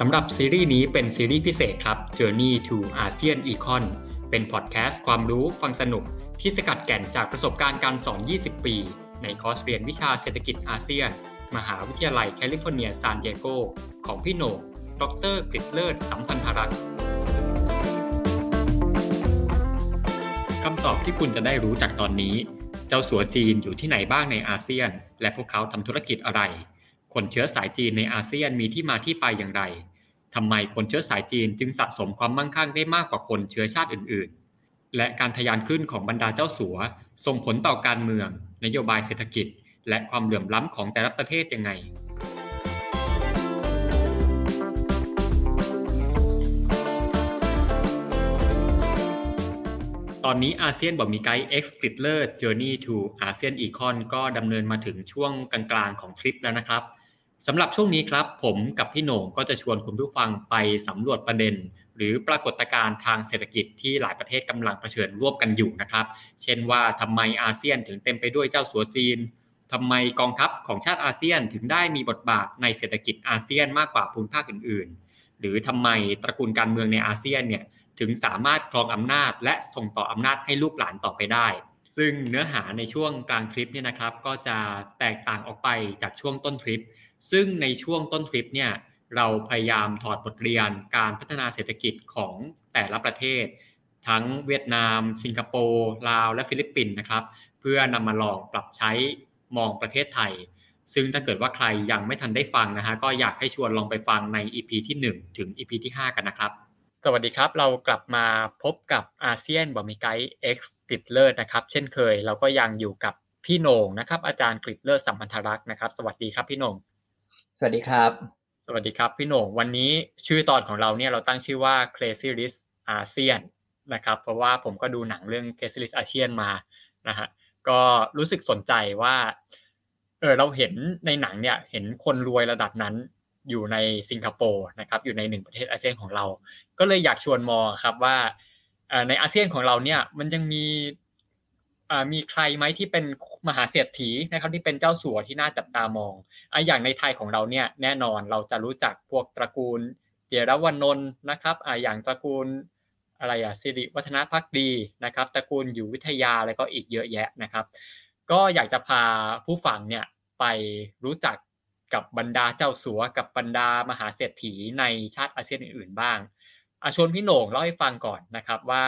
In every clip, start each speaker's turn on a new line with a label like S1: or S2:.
S1: สำหรับซีรีส์นี้เป็นซีรีส์พิเศษครับ Journey to ASEAN Econ เป็นพอดแคสต์ความรู้ฟังสนุก ที่สกัดแก่นจากประสบการณ์การสอน 20 ปี ในคอร์สเรียนวิชาเศรษฐกิจอาเซียน มหาวิทยาลัยแคลิฟอร์เนียซานดิเอโกของพี่โหน่งดร.กฤษฎ์เลิศสัมพันธารักษ์คำตอบที่คุณจะได้รู้จากตอนนี้ เจ้าสัวจีนอยู่ที่ไหนบ้างในอาเซียน และพวกเขาทำธุรกิจอะไร คนเชื้อสายจีนในอาเซียนมีที่มาที่ไปอย่างไรทำไมคนเชื้อสายจีนจึงสะสมความมั่งคั่งได้มากกว่าคนเชื้อชาติอื่น ๆ และการทะยานขึ้นของบรรดาเจ้าสัว ส่งผลต่อการเมือง นโยบายเศรษฐกิจ และความเหลื่อมล้ำของแต่ละประเทศยังไง ตอนนี้อาเซียนบอกมีไกด์ X g r i d l e r Journey to ASEAN Econ ก็ดำเนินมาถึงช่วงกลางๆของทริปแล้วนะครับ สำหรับช่วงนี้ครับ ผมกับพี่โหน่งก็จะชวนคุณผู้ฟังไปสำรวจประเด็น หรือปรากฏการณ์ทางเศรษฐกิจที่หลายประเทศกำลังเผชิญร่วมกันอยู่นะครับ เช่นว่าทำไมอาเซียนถึงเต็มไปด้วยเจ้าสัวจีนทำไมกองทัพของชาติอาเซียนถึงได้มีบทบาทในเศรษฐกิจอาเซียนมากกว่าภูมิภาคอื่น ๆ หรือทำไมตระกูลการเมืองในอาเซียนเนี่ยถึงสามารถครองอำนาจและส่งต่ออำนาจให้ลูกหลานต่อไปได้ ซึ่งเนื้อหาในช่วงกลางทริปเนี่ยนะครับ ก็จะแตกต่างออกไปจากช่วงต้นทริป ซึ่งในช่วงต้นทริปเนี่ยเราพยายามถอดบทเรียนการพัฒนาเศรษฐกิจของแต่ละประเทศ ทั้งเวียดนาม สิงคโปร์ลาว และฟิลิปปินส์นะครับ เพื่อนำมาลองปรับใช้มองประเทศไทย ซึ่งถ้าเกิดว่าใครยังไม่ทันได้ฟังนะฮะก็อยากให้ชวนลองไปฟังใน EP ที่ 1 ถึง EP ที่ 5 กันนะครับ สวัสดีครับ เรากลับมาพบกับอาเซียนบอมีไกด์ X กริดเลิศนะครับ เช่นเคย เราก็ยังอยู่กับพี่โหน่งนะครับ อาจารย์กริดเลิศสัมพันธรักษ์นะครับ สวัสดีครับพี่โหน่ง
S2: สวัสดีครับ
S1: สวัสดีครับพี่โหน่งวันนี้ชื่อตอนของเราเนี่ยเราตั้งชื่อว่า Crazy List อาเซียนนะครับเพราะว่าผมก็ดูหนังเรื่อง Crazy List อาเซียนมานะฮะก็รู้สึกสนใจว่าเออเราเห็นในหนังเนี่ยเห็นคนรวยระดับนั้นอยู่ในสิงคโปร์นะครับอยู่ในหนึ่งประเทศอาเซียนของเรา ก็เลยอยากชวนมองครับว่าในอาเซียนของเราเนี่ยมันยังมี มีใครไหมที่เป็นมหาเศรษฐีนะครับที่เป็นเจ้าสัวที่น่าจับตามองออย่างในไทยของเราเนี่ยแน่นอนเราจะรู้จักพวกตระกูลเจรวนนนท์นะครับออย่างตระกูลอะไรอะสิริวัฒนพักดีนะครับตระกูลอยู่วิทยาอะไรก็อีกเยอะแยะนะครับ ก็อยากจะพาผู้ฟังเนี่ยไปรู้จักกับบรรดาเจ้าสัวกับบรรดามหาเศรษฐีในชาติอาเซียนอื่นๆบ้างอาชวนพี่โหน่งเล่าให้ฟังก่อนนะครับว่า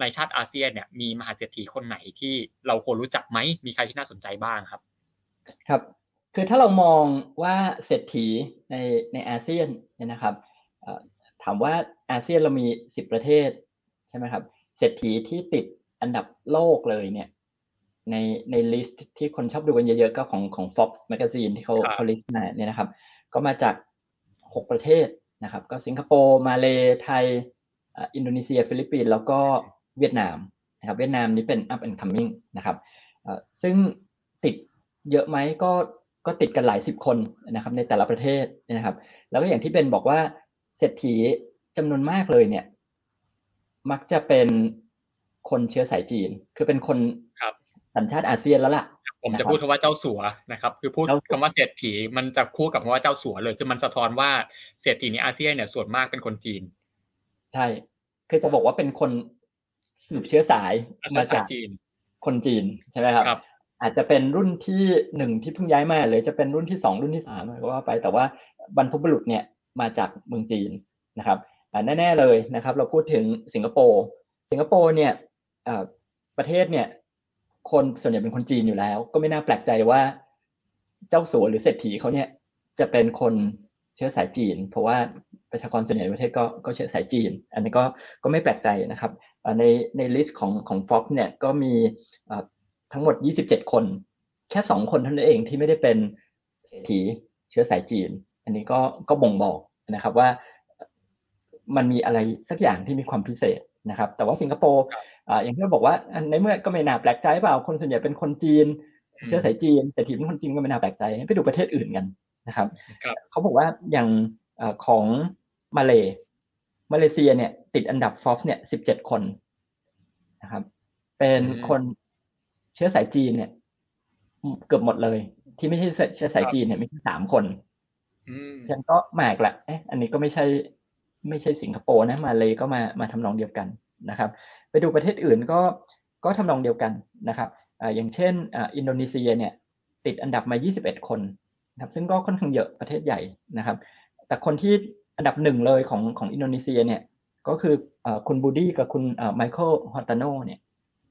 S1: ในชาติอาเซียนเนี่ยมีมหาเศรษฐีคนไหนที่เราควรรู้จักไหมมีใครที่น่าสนใจบ้างครับ
S2: ครับ คือถ้าเรามองว่าเศรษฐีในในอาเซียนเนี่ยนะครับถามว่าอาเซียนเรามีสิบประเทศใช่ไหมครับเศรษฐีที่ติดอันดับโลกเลยเนี่ยในใน list ที่คนชอบดูกันเยอะๆก็ของของ Forbes Magazine ที่เขาเขา list มาเนี่ยนะครับ ก็มาจาก 6 ประเทศนะครับ ก็สิงคโปร์ มาเลไทยอินโดนีเซีย ฟิลิปปินส์แล้วก็ เวียดนามนะครับเวียดนามนี้เป็น up and coming นะครับซึ่งติดเยอะไหมก็ก็ติดกันหลายสิบคนนะครับในแต่ละประเทศนะครับ แล้วก็อย่างที่พี่บอกว่าเศรษฐีจำนวนมากเลยเนี่ย มักจะเป็นคนเชื้อสายจีน คือเป็นคนสัญชาติอาเซียนแล้วล่ะ
S1: ผมจะพูดคำว่าเจ้าสัวนะครับ คือพูดคำว่าเศรษฐีมันจะคู่กับคำว่าเจ้าสัวเลยคือมันสะท้อนว่าเศรษฐีในอาเซียนเนี่ยส่วนมากเป็นคนจีน
S2: ใช่ คือจะบอกว่าเป็นคน สืบเชื้อสาย
S1: มาจากจีน
S2: คนจีนใช่ไหมครับ อาจจะเป็นรุ่นที่หนึ่งที่เพิ่งย้ายมาหรือจะเป็นรุ่นที่สองรุ่นที่สามก็ว่าไปแต่ว่าบรรพบุรุษเนี่ยมาจากเมืองจีนนะครับแน่ ๆเลยนะครับ เราพูดถึงสิงคโปร์สิงคโปร์เนี่ยประเทศเนี่ย คนส่วนใหญ่เป็นคนจีนอยู่แล้ว ก็ไม่น่าแปลกใจว่า เจ้าสัวหรือเศรษฐีเขาเนี่ยจะเป็นคน เชื้อสายจีน เพราะว่าประชากรส่วนใหญ่ในประเทศก็ก็เชื้อสายจีน อันนี้ก็ก็ไม่แปลกใจนะครับในในลิสต์ของของ Fox เนี่ยก็มีทั้งหมด 27 คน แค่ 2 คนเท่านั้นเองที่ไม่ได้เป็นรษฐีเชื้อสายจีน อันนี้ก็ก็บ่งบอกนะครับว่ามันมีอะไรสักอย่างที่มีความพิเศษนะครับ แต่ว่าสิงคโปร์อย่างที่เราบอกว่าในเมื่อก็ไม่น่าแปลกใจเปล่าคนส่วนใหญ่เป็นคนจีน เชื้อสายจีนแต่ทีเป็นคนจีนก็ไม่น่าแปลกใจ ไปดูประเทศอื่นกัน นะครับเขาบอกว่าอย่างของมาเลมาเลเซียเนี่ย ติดอันดับฟอฟเนี่ยสิบเจ็ดคนนะครับ เป็นคนเชื้อสายจีนเนี่ย เกือบหมดเลย ที่ไม่ใช่เชื้อสายจีนเนี่ยมีแค่สามคนฉันก็แหมกละเอ๊ะอันนี้ก็ไม่ใช่ ไม่ใช่สิงคโปร์นะมาเลยก็มามาทำนองเดียวกันนะครับ ไปดูประเทศอื่นก็ก็ทำนองเดียวกันนะครับออย่างเช่นออินโดนีเซียเนี่ย ติดอันดับมา 21 คน นะครับซึ่งก็ค่อนข้างเยอะประเทศใหญ่นะครับ แต่คนที่อันดับหนึ่งเลยของของอินโดนีเซียเนี่ยก็คือคุณบูดี้กับคุณไมเคิลฮาร์โตโนเนี่ย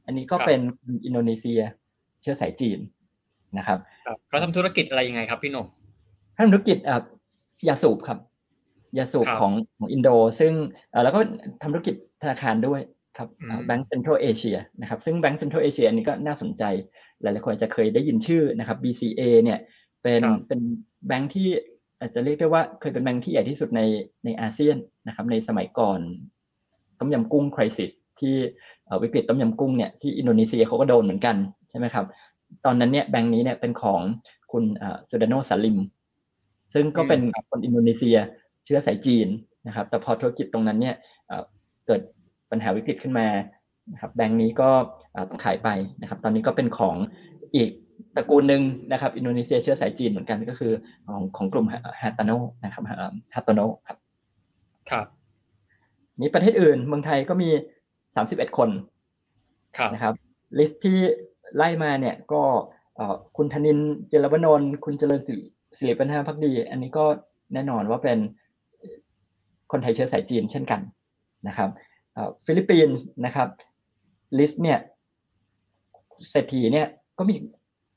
S2: อันนี้ก็เป็นอินโดนีเซียเชื้อสายจีนนะครับ
S1: เขาทำธุรกิจอะไรยังไงครับพี่โหน่ง
S2: ทำธุรกิจยาสูบครับ ยาสูบของของอินโด ซึ่งแล้วก็ทำธุรกิจธนาคารด้วยครับ Bank Central Asia นะครับซึ่ง Bank Central Asia นี้ก็น่าสนใจ หลายๆคนจะเคยได้ยินชื่อนะครับ BCA เนี่ย เป็นเป็นแบงก์ที่อาจจะเรียกได้ว่าเคยเป็นแบงก์ที่ใหญ่ที่สุดในในอาเซียนนะครับ ในสมัยก่อนต้มยำกุ้ง crisis ที่วิกฤตต้มยำกุ้งเนี่ยที่อินโดนีเซียเขาก็โดนเหมือนกันใช่ไหมครับ ตอนนั้นเนี่ยแบงก์นี้เนี่ยเป็นของคุณซูโดโนซาลิม ซึ่งก็เป็นคนอินโดนีเซียเชื้อสายจีนนะครับ แต่พอธุรกิจตรงนั้นเนี่ยเกิดปัญหาวิกฤตขึ้นมานะครับแบงก์นี้ก็ต้องขายไปนะครับ ตอนนี้ก็เป็นของอีก ตระกูลหนึ่งนะครับ อินโดนีเซียเชื้อสายจีนเหมือนกันก็คือของของกลุ่มฮาร์โตโนนะครับฮาร์โตโนครับ
S1: ครับ
S2: นี้ประเทศอื่นเมืองไทยก็มีสามสิบเอ็ดคนนะครับ list ที่ไล่มาเนี่ยก็คุณธนินท์เจียรวนนท์คุณเจริญสิริวัฒนภักดี อันนี้ก็แน่นอนว่าเป็นคนไทยเชื้อสายจีนเช่นกันนะครับฟิลิปปินส์นะครับlist เนี่ยเศรษฐีเนี่ยก็มี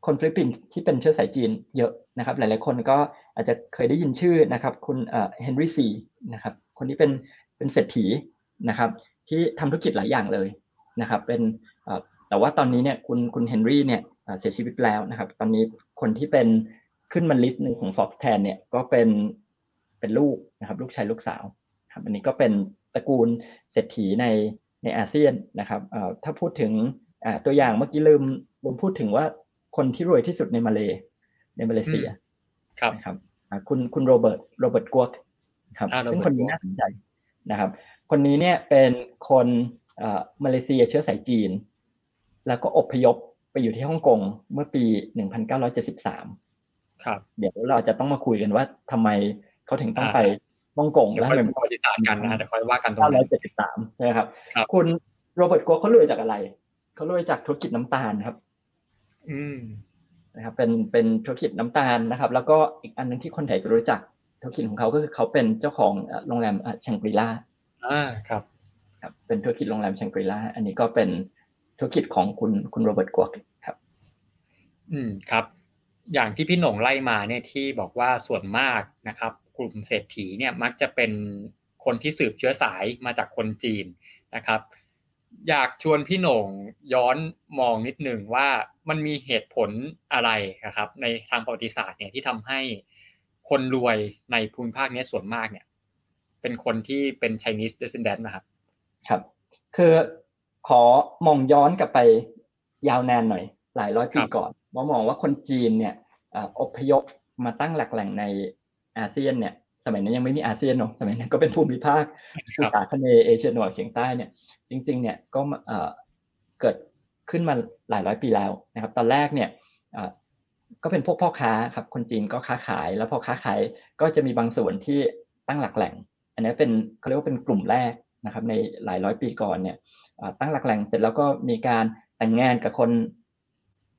S2: คนฟิลิปปินส์ที่เป็นเชื้อสายจีนเยอะนะครับ หลาย ๆ คนก็อาจจะเคยได้ยินชื่อนะครับ คุณเฮนรี่ซีนะครับ คนนี้เป็นเป็นเศรษฐีนะครับ ที่ทำธุรกิจหลายอย่างเลยนะครับ เป็นแต่ว่าตอนนี้เนี่ยคุณคุณเฮนรี่เนี่ยเสียชีวิตแล้วนะครับ ตอนนี้คนที่เป็นขึ้นมา list หนึ่งของ Fox 10เนี่ยก็เป็นเป็นลูกนะครับ ลูกชายลูกสาวครับอันนี้ก็เป็นตระกูลเศรษฐีในในอาเซียนนะครับถ้าพูดถึงตัวอย่างเมื่อกี้ลืมลืมพูดถึงว่า คนที่รวยที่สุดในมาเลในมาเลเซีย
S1: ครับ
S2: ครับคุณคุณโรเบิร์ตโรเบิร์ตก๊วกครับซึ่งคนนี้น่าสนใจนะครับ คนนี้เนี่ยเป็นคนมาเลเซียเชื้อสายจีน แล้วก็อพยพไปอยู่ที่ฮ่องกงเมื่อปี 1973
S1: ครับ
S2: เดี๋ยวเราจะต้องมาคุยกันว่าทำไมเขาถึงต้องไปฮ่องกง
S1: แล้วเป็นประวัติศาสตร์กันนะแต่ค่อยว่ากันตรง
S2: นี้973ใช่ครับ คุณโรเบิร์ตกัวเขารวยจากอะไร เขารวยจากธุรกิจน้ำตาลครับ
S1: อืม
S2: นะครับเป็นเป็นธุรกิจน้ำตาลนะครับ แล้วก็อีกอันนึงที่คนไทยรู้จักธุรกิจของเขาก็คือเขาเป็นเจ้าของโรงแรมแชงกรีลา
S1: อ่าครับ
S2: ครับ เป็นธุรกิจโรงแรมแชงกรีลาอันนี้ก็เป็นธุรกิจของคุณคุณโรเบิร์ตกัวครับ
S1: อืมครับ อย่างที่พี่หน่งไล่มาเนี่ยที่บอกว่าส่วนมากนะครับ กลุ่มเศรษฐีเนี่ยมักจะเป็นคนที่สืบเชื้อสายมาจากคนจีนนะครับ อยากชวนพี่โหน่งย้อนมองนิดหนึ่งว่ามันมีเหตุผลอะไรนะครับ ในทางประวัติศาสตร์เนี่ยที่ทำให้คนรวยในภูมิภาคนี้ส่วนมากเนี่ย เป็นคนที่เป็น Chinese descendant นะครับ
S2: ครับ คือขอมองย้อนกลับไปยาวนานหน่อย หลายร้อยปีก่อนมามองว่าคนจีนเนี่ยอพยพมาตั้งหลักแหล่งในอาเซียนเนี่ย สมัยนั้นยังไม่มีอาเซียนเนาะสมัยนั้นก็เป็นภูมิภาคภาษาคเนเอเชียตะวันออกเฉียงใต้เนี่ย จริง ๆ เนี่ยก็เกิดขึ้นมาหลายร้อยปีแล้วนะครับ ตอนแรกเนี่ยก็เป็นพวกพ่อค้าครับคนจีนก็ค้าขาย แล้วพอค้าขายก็จะมีบางส่วนที่ตั้งหลักแหล่ง อันนี้เป็นเขาเรียกว่าเป็นกลุ่มแรกนะครับ ในหลายร้อยปีก่อนเนี่ยตั้งหลักแหล่งเสร็จแล้วก็มีการแต่งงานกับคน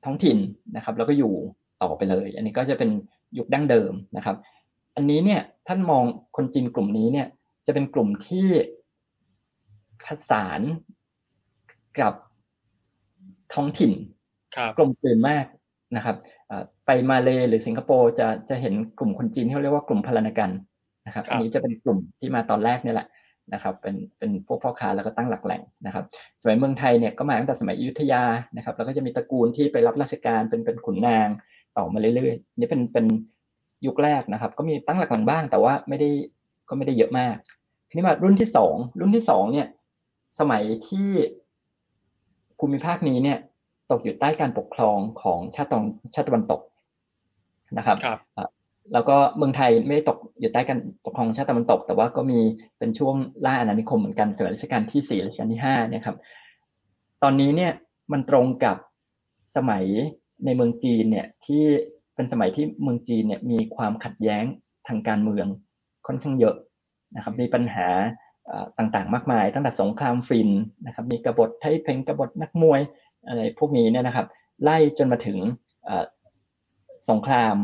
S2: ท้องถิ่นนะครับ แล้วก็อยู่ต่อไปเลย อันนี้ก็จะเป็นยุคดั้งเดิมนะครับ อันนี้เนี่ยท่านมองคนจีนกลุ่มนี้เนี่ย จะเป็นกลุ่มที่ผสานกับท้องถิ่นกลุ่มตื่นมากนะครับไปมาเลหรือสิงคโปร์จะจะเห็นกลุ่มคนจีนที่เขาเรียกว่ากลุ่มพลานกันนะครับ อันนี้จะเป็นกลุ่มที่มาตอนแรกนี่แหละนะครับ เป็นเป็นพวกพ่อค้าแล้วก็ตั้งหลักแหล่งนะครับ สมัยเมืองไทยเนี่ยก็มาตั้งแต่สมัยอยุธยานะครับ แล้วก็จะมีตระกูลที่ไปรับราชการเป็นเป็นขุนนางต่อมาเรื่อยๆนี่เป็นเป็น ยุคแรกนะครับ ก็มีตั้งหลักหลังบ้าง แต่ว่าไม่ได้ก็ไม่ได้เยอะมาก ทีนี้มารุ่นที่สองรุ่นที่สองเนี่ย สมัยที่ภูมิภาคนี้เนี่ย ตกอยู่ใต้การปกครองของชาติตะวันชาติตะวันตกนะครับ
S1: ครับ
S2: แล้วก็เมืองไทยไม่ได้ตกอยู่ใต้การปกครองชาติตะวันตก แต่ว่าก็มีเป็นช่วงล่าอาณานิคมเหมือนกันสมัยรัชกาลที่สี่รัชกาลที่ห้าเนี่ยครับ ตอนนี้เนี่ยมันตรงกับสมัยในเมืองจีนเนี่ยที่ เป็นสมัยที่เมืองจีนเนี่ยมีความขัดแย้งทางการเมืองค่อนข้างเยอะนะครับ มีปัญหาต่างๆ มากมาย ตั้งแต่สงครามฟินนะครับ มีกบฏไทเพ่งกบฏนักมวยอะไรพวกนี้เนี่ยนะครับ ไล่จนมาถึงสงคราม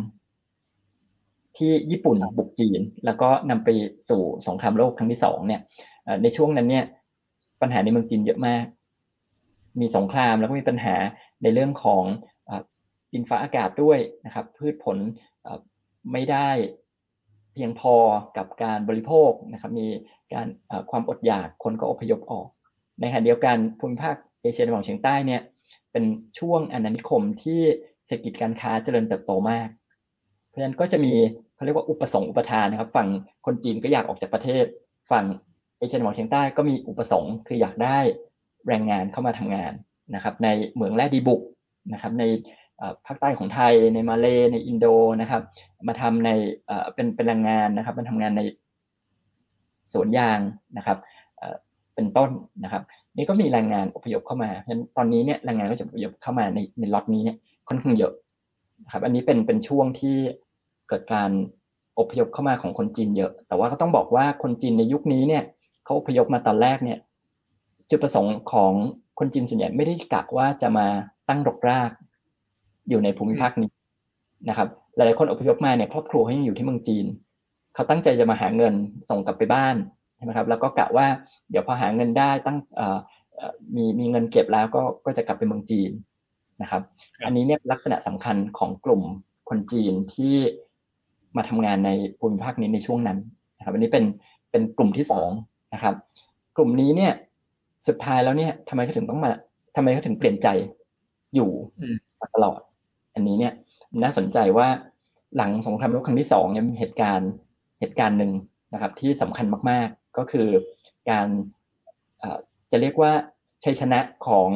S2: ที่ญี่ปุ่นบุกจีน แล้วก็นำไปสู่สงครามโลกครั้งที่สองเนี่ยในช่วงนั้นเนี่ยปัญหาในเมืองจีนเยอะมาก มีสงครามแล้วก็มีปัญหาในเรื่องของ อินฟ้าอากาศด้วยนะครับพืชผลไม่ได้เพียงพอกับการบริโภคนะครับมีการความอดอยากคนก็อพยพออก ในขณะเดียวกันภูมิภาคเอเชียตะวันออกเฉียงใต้เนี่ยเป็นช่วงอาณานิคมที่เศรษฐกิจการค้าเจริญเติบโตมาก เพราะฉะนั้นก็จะมีเขาเรียกว่าอุปสงค์อุปทานนะครับ ฝั่งคนจีนก็อยากออกจากประเทศ ฝั่งเอเชียตะวันออกเฉียงใต้ก็มีอุปสงค์คืออยากได้แรงงานเข้ามาทำงานนะครับ ในเหมืองแร่ดีบุกนะครับใน ภาคใต้ของไทยในมาเลในอินโดนะครับ มาทำในเป็นเป็นแรงงานนะครับมาทำงานในสวนยางนะครับเป็นต้นนะครับ นี่ก็มีแรงงานอพยพเข้ามาเพราะฉะนั้นตอนนี้เนี่ยแรงงานก็จะอพยพเข้ามาในในล็อตนี้เนี่ยค่อนข้างเยอะนะครับ อันนี้เป็นเป็นช่วงที่เกิดการอพยพเข้ามาของคนจีนเยอะ แต่ว่าก็ต้องบอกว่าคนจีนในยุคนี้เนี่ยเขาอพยพมาตอนแรกเนี่ยจุดประสงค์ของคนจีนส่วนใหญ่ไม่ได้กะว่าจะมาตั้งรกราก อยู่ในภูมิภาคนี้นะครับ หลายๆคนอพยพมาเนี่ยครอบครัวเขายังอยู่ที่เมืองจีน เขาตั้งใจจะมาหาเงินส่งกลับไปบ้านใช่ไหมครับ แล้วก็กะว่าเดี๋ยวพอหาเงินได้ตั้งมีมีเงินเก็บแล้วก็ก็จะกลับไปเมืองจีนนะครับ อันนี้เนี่ยลักษณะสำคัญของกลุ่มคนจีนที่มาทำงานในภูมิภาคนี้ในช่วงนั้นนะครับ อันนี้เป็นเป็นกลุ่มที่สองนะครับ กลุ่มนี้เนี่ยสุดท้ายแล้วเนี่ยทำไมเขาถึงต้องมาทำไมเขาถึงเปลี่ยนใจอยู่ตลอด อันนี้เนี่ยน่าสนใจว่าหลังสงครามโลกครั้งที่สองเนี่ยมีเหตุการณ์เหตุการณ์หนึ่งนะครับ ที่สำคัญมากๆก็คือการจะเรียกว่าชัยชนะของ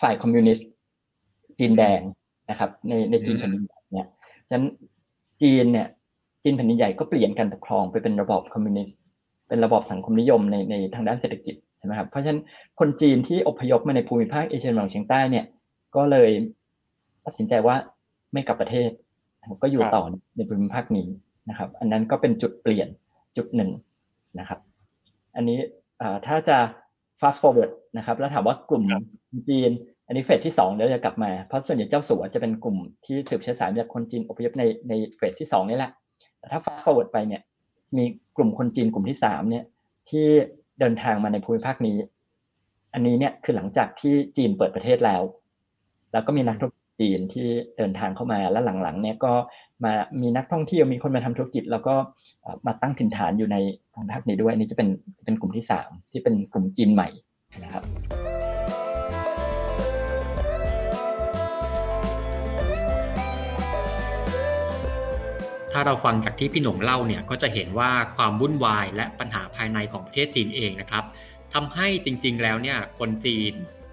S2: ฝ่ายคอมมิวนิสต์จีนแดงนะครับในในจีนแผ่นดินใหญ่เนี่ยฉะนั้นจีนเนี่ยจีนแผ่นดินใหญ่ก็เปลี่ยนการปกครองไปเป็นระบอบคอมมิวนิสต์เป็นระบอบสังคมนิยมในในทางด้านเศรษฐกิจใช่ไหมครับเพราะฉะนั้นคนจีนที่อพยพมาในภูมิภาคเอเชียตะวันออกเฉียงใต้เนี่ยก็เลย ตัดสินใจว่าไม่กลับประเทศ ก็อยู่ต่อในภูมิภาคนี้นะครับ อันนั้นก็เป็นจุดเปลี่ยนจุดหนึ่งนะครับ อันนี้ถ้าจะ fast forward นะครับ แล้วถามว่ากลุ่มจีน อันนี้เฟสที่สองเดี๋ยวจะกลับมา เพราะส่วนใหญ่เจ้าสัวจะเป็นกลุ่มที่สืบเชื้อสายจากคนจีนอพยพในในเฟสที่สองนี่แหละแต่ถ้า fast forward ไปเนี่ย มีกลุ่มคนจีนกลุ่มที่สามเนี่ย ที่เดินทางมาในภูมิภาคนี้ อันนี้เนี่ยคือหลังจากที่จีนเปิดประเทศแล้ว แล้วก็มีนักธุรกิ จีนที่เดินทางเข้ามาแล้วหลังๆเนี่ยก็มามีนักท่องเที่ยวมีคนมาทำธุรกิจ แล้วก็มาตั้งถิ่นฐานอยู่ในภูมิภาคนี้ด้วยนี่จะเป็นจะเป็นกลุ่มที่สามที่เป็นกลุ่มจีนใหม่นะครับ
S1: ถ้าเราฟังจากที่พี่หนงเล่าเนี่ยก็จะเห็นว่าความวุ่นวายและปัญหาภายในของประเทศจีนเองนะครับทำให้จริงๆแล้วเนี่ยคนจีน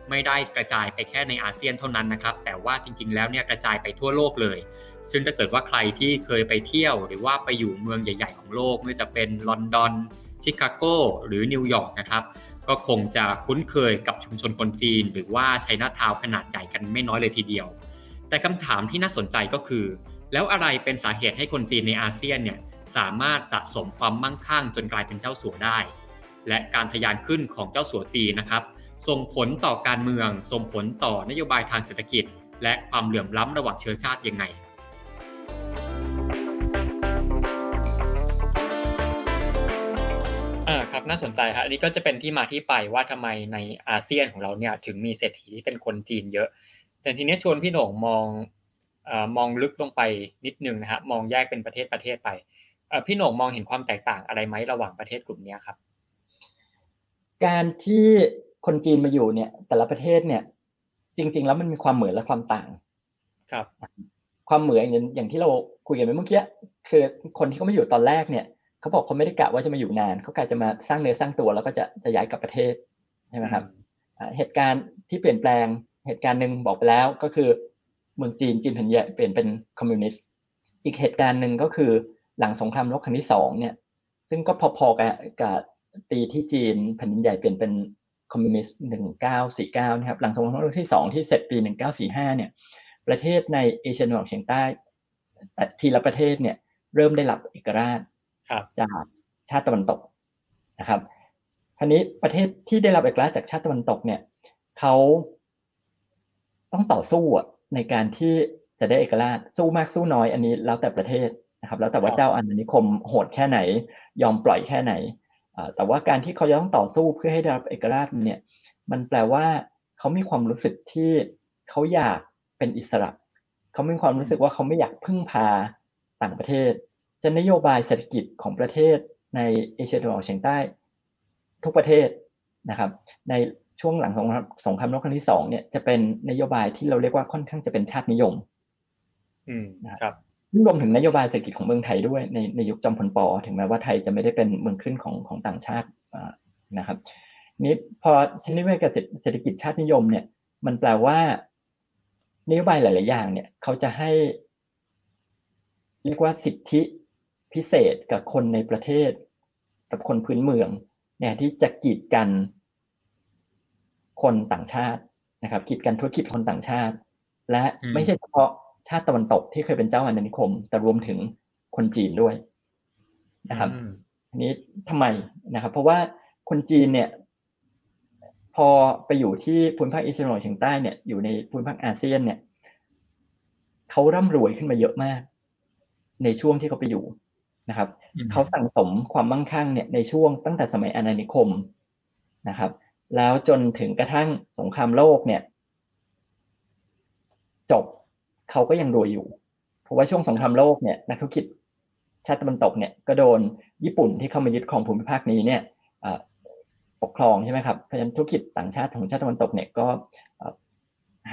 S1: ไม่ได้กระจายไปแค่ในอาเซียนเท่านั้นนะครับ แต่ว่าจริงๆ แล้วเนี่ยกระจายไปทั่วโลกเลย ซึ่งถ้าเกิดว่าใครที่เคยไปเที่ยว หรือว่าไปอยู่เมืองใหญ่ ๆ ของโลกไม่ว่าจะเป็นลอนดอน ชิคาโก หรือนิวยอร์กนะครับ ก็คงจะคุ้นเคยกับชุมชนคนจีน หรือว่าใช้หน้าทาวขนาดใหญ่กันไม่น้อยเลยทีเดียว แต่คำถามที่น่าสนใจก็คือ แล้วอะไรเป็นสาเหตุให้คนจีนในอาเซียนเนี่ยสามารถสะสมความมั่งคั่งจนกลายเป็นเจ้าสัวได้ และการทะยานขึ้นของเจ้าสัวจีนนะครับ ส่งผลต่อการเมือง ส่งผลต่อนโยบายทางเศรษฐกิจ และความเหลื่อมล้ำระหว่างเชื้อชาติยังไง อ่าครับน่าสนใจครับอันนี้ก็จะเป็นที่มาที่ไปว่าทำไมในอาเซียนของเราเนี่ยถึงมีเศรษฐีที่เป็นคนจีนเยอะ แต่ทีนี้ชวนพี่หนงมองอมองลึกลงไปนิดนึงนะครับมองแยกเป็นประเทศประเทศไปพี่หนงมองเห็นความแตกต่างอะไรไหมระหว่างประเทศกลุ่มนี้ครับ
S2: การที่ คนจีนมาอยู่เนี่ย แต่ละประเทศเนี่ย จริง ๆ แล้วมันมีความเหมือนและความต่าง
S1: ครับ
S2: ความเหมือนอย่างที่เราคุยกันไปเมื่อกี้คือคนที่เขาไม่อยู่ตอนแรกเนี่ยเขาบอกเขาไม่ได้กะว่าจะมาอยู่นานเขากะจะมาสร้างเนื้อสร้างตัวแล้วก็จะจะย้ายกลับประเทศใช่ไหมครับเหตุการณ์ที่เปลี่ยนแปลงเหตุการณ์หนึ่งบอกไปแล้วก็คือเมืองจีนจีนแผ่นใหญ่เปลี่ยนเป็นคอมมิวนิสต์อีกเหตุการณ์หนึ่งก็คือหลังสงครามโลกครั้งที่สองเนี่ย ซึ่งก็พอๆกับกับปีที่จีนแผ่นดินใหญ่เปลี่ยนเป็นค อมมิวนิสต์หนึ่งเก้าสี่เก้านะครับหลังสงครามโลกที่สองที่เสร็จปีหนึ่งเก้าสี่ห้าเนี่ยประเทศในเอเชียตะวันออกเฉียงใต้ทีละประเทศเนี่ยเริ่มได้รับเอกราชจากชาติตะวันตกนะครับทีนี้ประเทศที่ได้รับเอกราชจากชาติตะวันตกเนี่ยเขาต้องต่อสู้ในการที่จะได้เอกราชสู้มากสู้น้อยอันนี้แล้วแต่ประเทศนะครับ แล้วแต่ว่าเจ้าอาณานิคมโหดแค่ไหน ยอมปล่อยแค่ไหน แต่ว่าการที่เขาจะต้องต่อสู้เพื่อให้ได้รับเอกราชเนี่ยมันแปลว่าเขามีความรู้สึกที่เขาอยากเป็นอิสระ เขามีความรู้สึกว่าเขาไม่อยากพึ่งพาต่างประเทศจะนโยบายเศรษฐกิจของประเทศในเอเชียตะวันออกเฉียงใต้ ทุกประเทศนะครับ ในช่วงหลังสงสงครามโลกครั้งที่สองเนี่ยจะเป็นนโยบายที่เราเรียกว่าค่อนข้างจะเป็นชาตินิยม
S1: อืมนะครับ
S2: รวมถึงนโยบายเศรษฐกิจของเมืองไทยด้วยในในยุคจอมพลปอถึงแม้ว่าไทยจะไม่ได้เป็นเมืองขึ้นของของต่างชาตินะครับนี้พอชนิดว่าเศรษฐกิจชาตินิยมเนี่ย มันแปลว่านโยบายหลาย ๆ อย่างเนี่ยเขาจะให้ เรียกว่าสิทธิพิเศษกับคนในประเทศ กับคนพื้นเมือง เนี่ยที่จะกีดกันคนต่างชาตินะครับกีดกันธุรกิจคนต่างชาติ และไม่ใช่เฉพาะ ชาติตะวันตกที่เคยเป็นเจ้าอาณานิคม แต่รวมถึงคนจีนด้วยนะครับอันนี้ทำไมนะครับ เพราะว่าคนจีนเนี่ย พอไปอยู่ที่ภูมิภาคเอเชียตะวันออกเฉียงใต้เนี่ยอยู่ในภูมิภาคอาเซียนเนี่ยเขาร่ำรวยขึ้นมาเยอะมาก ในช่วงที่เขาไปอยู่นะครับเขาสั่งสมความมั่งคั่งเนี่ยในช่วงตั้งแต่สมัยอาณานิคมนะครับ แล้วจนถึงกระทั่งสงครามโลกเนี่ย จบ เขาก็ยังรวยอยู่เพราะว่าช่วงสงครามโลกเนี่ยนักธุรกิจชาติตะวันตกเนี่ยก็โดนญี่ปุ่นที่เข้ามายึดครองภูมิภาคนี้เนี่ยปกครองใช่ไหมครับเพราะฉะนั้นธุรกิจต่างชาติของชาติตะวันตกเนี่ยก็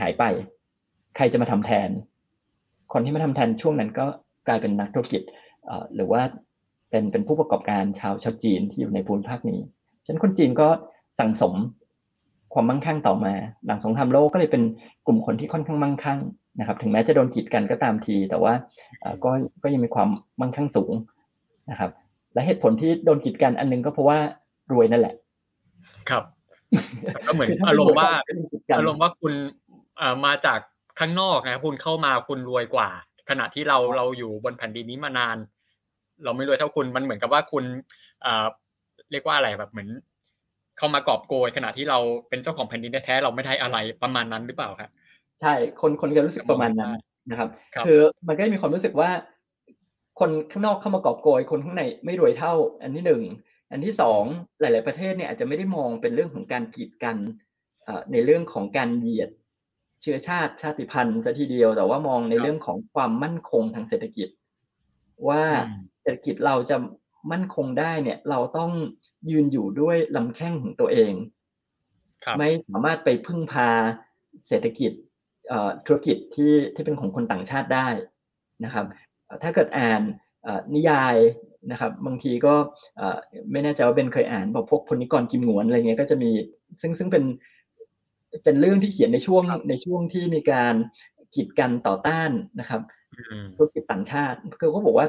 S2: หายไป ใครจะมาทำแทน คนที่มาทำแทนช่วงนั้นก็กลายเป็นนักธุรกิจหรือว่าเป็นเป็นผู้ประกอบการชาวชาวจีนที่อยู่ในภูมิภาคนี้ฉะนั้นคนจีนก็สั่งสมความมั่งคั่งต่อมา หลังสงครามโลกก็เลยเป็นกลุ่มคนที่ค่อนข้างมั่งคั่ง นะครับ ถึงแม้จะโดนกีดกันก็ตามที แต่ว่าก็ก็ยังมีความมั่งคั่งสูงนะครับ และเหตุผลที่โดนกีดกันอันนึงก็เพราะว่ารวยนั่นแหละ
S1: ครับก็เหมือนอารมณ์ว่าอารมณ์ว่าคุณมาจากข้างนอกนะคุณเข้ามาคุณรวยกว่า ขณะที่เราเราอยู่บนแผ่นดินนี้มานาน เราไม่รวยเท่าคุณมันเหมือนกับว่าคุณเรียกว่าอะไรแบบเหมือน เข้ามากอบโกยขณะที่เราเป็นเจ้าของแผ่นดินแท้เราไม่ได้อะไรประมาณนั้นหรือเปล่าครับ
S2: ใช่ คนคนจะรู้สึกประมาณนั้นนะครับ คือมันก็จะมีความรู้สึกว่า คนข้างนอกเข้ามากอบโกย คนข้างในไม่รวยเท่า อันที่หนึ่ง อันที่สองหลาย ๆ ประเทศเนี่ยอาจจะไม่ได้มองเป็นเรื่องของการกีดกันในเรื่องของการเหยียดเชื้อชาติชาติพันธุ์ซะทีเดียว แต่ว่ามองในเรื่องของความมั่นคงทางเศรษฐกิจ ว่าเศรษฐกิจเราจะมั่นคงได้เนี่ย เราต้องยืนอยู่ด้วยลำแข้งของตัวเองไม่สามารถไปพึ่งพาเศรษฐกิจ ธุรกิจที่ที่เป็นของคนต่างชาติได้นะครับ ถ้าเกิดอ่านนิยายนะครับบางทีก็ไม่แน่ใจว่าเบนเคยอ่านบอกพวกพนิกรกิมหงวนอะไรเงี้ยก็จะมีซึ่งซึ่งเป็นเป็นเรื่องที่เขียนในช่วงในช่วงที่มีการกีดกันต่อต้านนะครับธุรกิจต่างชาติคือเขาบอกว่า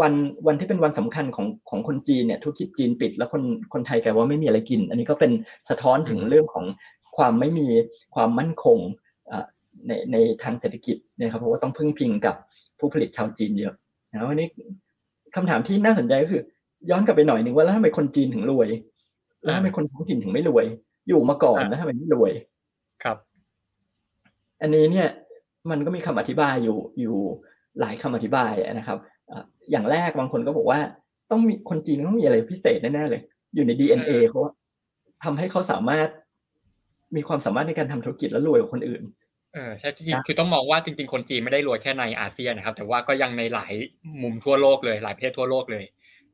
S2: วันวันที่เป็นวันสำคัญของของคนจีนเนี่ยธุรกิจจีนปิด แล้วคนคนไทยแกว่าไม่มีอะไรกิน อันนี้ก็เป็นสะท้อนถึงเรื่องของความไม่มีความมั่นคง ในในทางเศรษฐกิจนะครับเพราะว่าต้องพึ่งพิงกับผู้ผลิตชาวจีนเยอะนะวันนี้คำถามที่น่าสนใจก็คือ ย้อนกลับไปหน่อยหนึ่งว่าแล้วทำไมคนจีนถึงรวย แล้วทำไมคนท้องถิ่นถึงไม่รวย อยู่มาก่อนแล้วทำไมไม่รวย
S1: ครับ
S2: อันนี้เนี่ยมันก็มีคำอธิบายอยู่อยู่หลายคำอธิบายนะครับอย่างแรกบางคนก็บอกว่า ต้องมีคนจีนต้องมีอะไรพิเศษแน่ๆเลย อยู่ในดีเอ็นเอเขาทำให้เขาสามารถ มีความสามารถในการทำธุรกิจและรวยกว่าคนอื่น
S1: เออใช่จริงคือต้องมองว่าจริง ๆ คนจีนไม่ได้รวยแค่ในอาเซียนนะครับ แต่ว่าก็ยังในหลายมุมทั่วโลกเลยหลายประเทศทั่วโลกเลย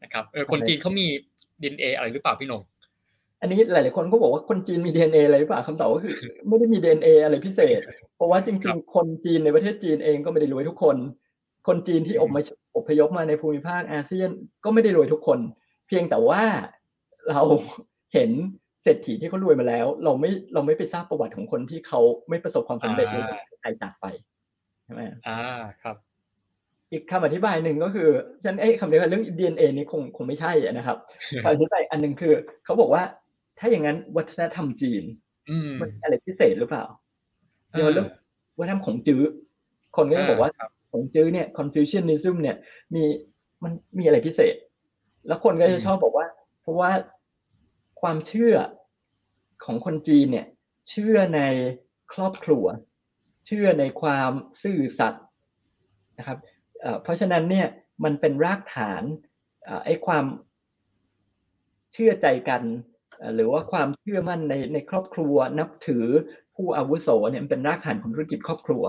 S1: นะครับเออคนจีนเขามีดินเออะไรหรือเปล่าพี่นง
S2: อันนี้หลาย ๆ คนก็บอกว่าคนจีนมี DNA อะไรหรือเปล่าคำตอบก็คือ ไม่ได้มี DNA อะไรพิเศษ เพราะว่าจริง ๆ คนจีนในประเทศจีนเองก็ไม่ได้รวยทุกคน คนจีนที่อพมาอพยพมาในภูมิภาคอาเซียนก็ไม่ได้รวยทุกคน เพียงแต่ว่าเราเห็น เศรษฐีที่เขารวยมาแล้ว เราไม่เราไม่ไปทราบประวัติของคนที่เขาไม่ประสบความสำเร็จหรือใครจากไปใช่ไหม
S1: อ่าครับ
S2: อีกคำอธิบายหนึ่งก็คือฉันไอ้คำนี้เรื่อง DNA นี้คงคงไม่ใช่นะครับคำอธิบายอันหนึ่งคือเขาบอกว่าถ้าอย่างนั้นวัฒนธรรมจีนมันอะไรพิเศษหรือเปล่าเดี๋ยวเรื่องวัฒนธรรมของจื้อคนก็จะบอกว่าของจื้อเนี่ย Confucianism เนี่ยมีมันมีอะไรพิเศษ แล้วคนก็จะชอบบอกว่า เพราะว่า ความเชื่อของคนจีนเนี่ย เชื่อในครอบครัว เชื่อในความซื่อสัตย์นะครับเพราะฉะนั้นเนี่ยมันเป็นรากฐานไอ้ความเชื่อใจกันหรือว่าความเชื่อมั่นในในครอบครัวนับถือผู้อาวุโสเนี่ยเป็นรากฐานของธุรกิจครอบครัว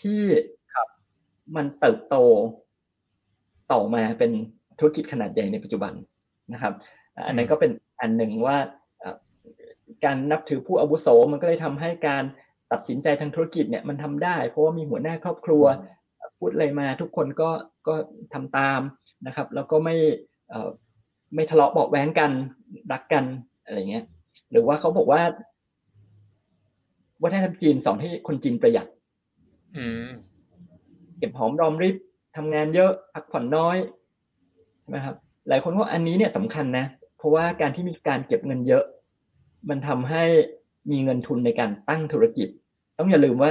S2: ที่มันเติบโตต่อมาเป็นธุรกิจขนาดใหญ่ในปัจจุบันนะครับ อันนั้นก็เป็น อันหนึ่งว่าการนับถือผู้อาวุโสมันก็เลยทำให้การตัดสินใจทางธุรกิจเนี่ยมันทำได้ เพราะว่ามีหัวหน้าครอบครัวพูดอะไรมาทุกคนก็ก็ทำตามนะครับ แล้วก็ไม่ไม่ทะเลาะเบาแว้งกันรักกันอะไรเงี้ย หรือว่าเขาบอกว่าวัฒนธรรมจีนสอนให้คนจีนประหยัดเก็บหอมรอมริบทำงานเยอะพักผ่อนน้อยใช่ไหมครับ หลายคนว่าอันนี้เนี่ยสำคัญนะ เพราะว่าการที่มีการเก็บเงินเยอะ มันทำให้มีเงินทุนในการตั้งธุรกิจ ต้องอย่าลืมว่า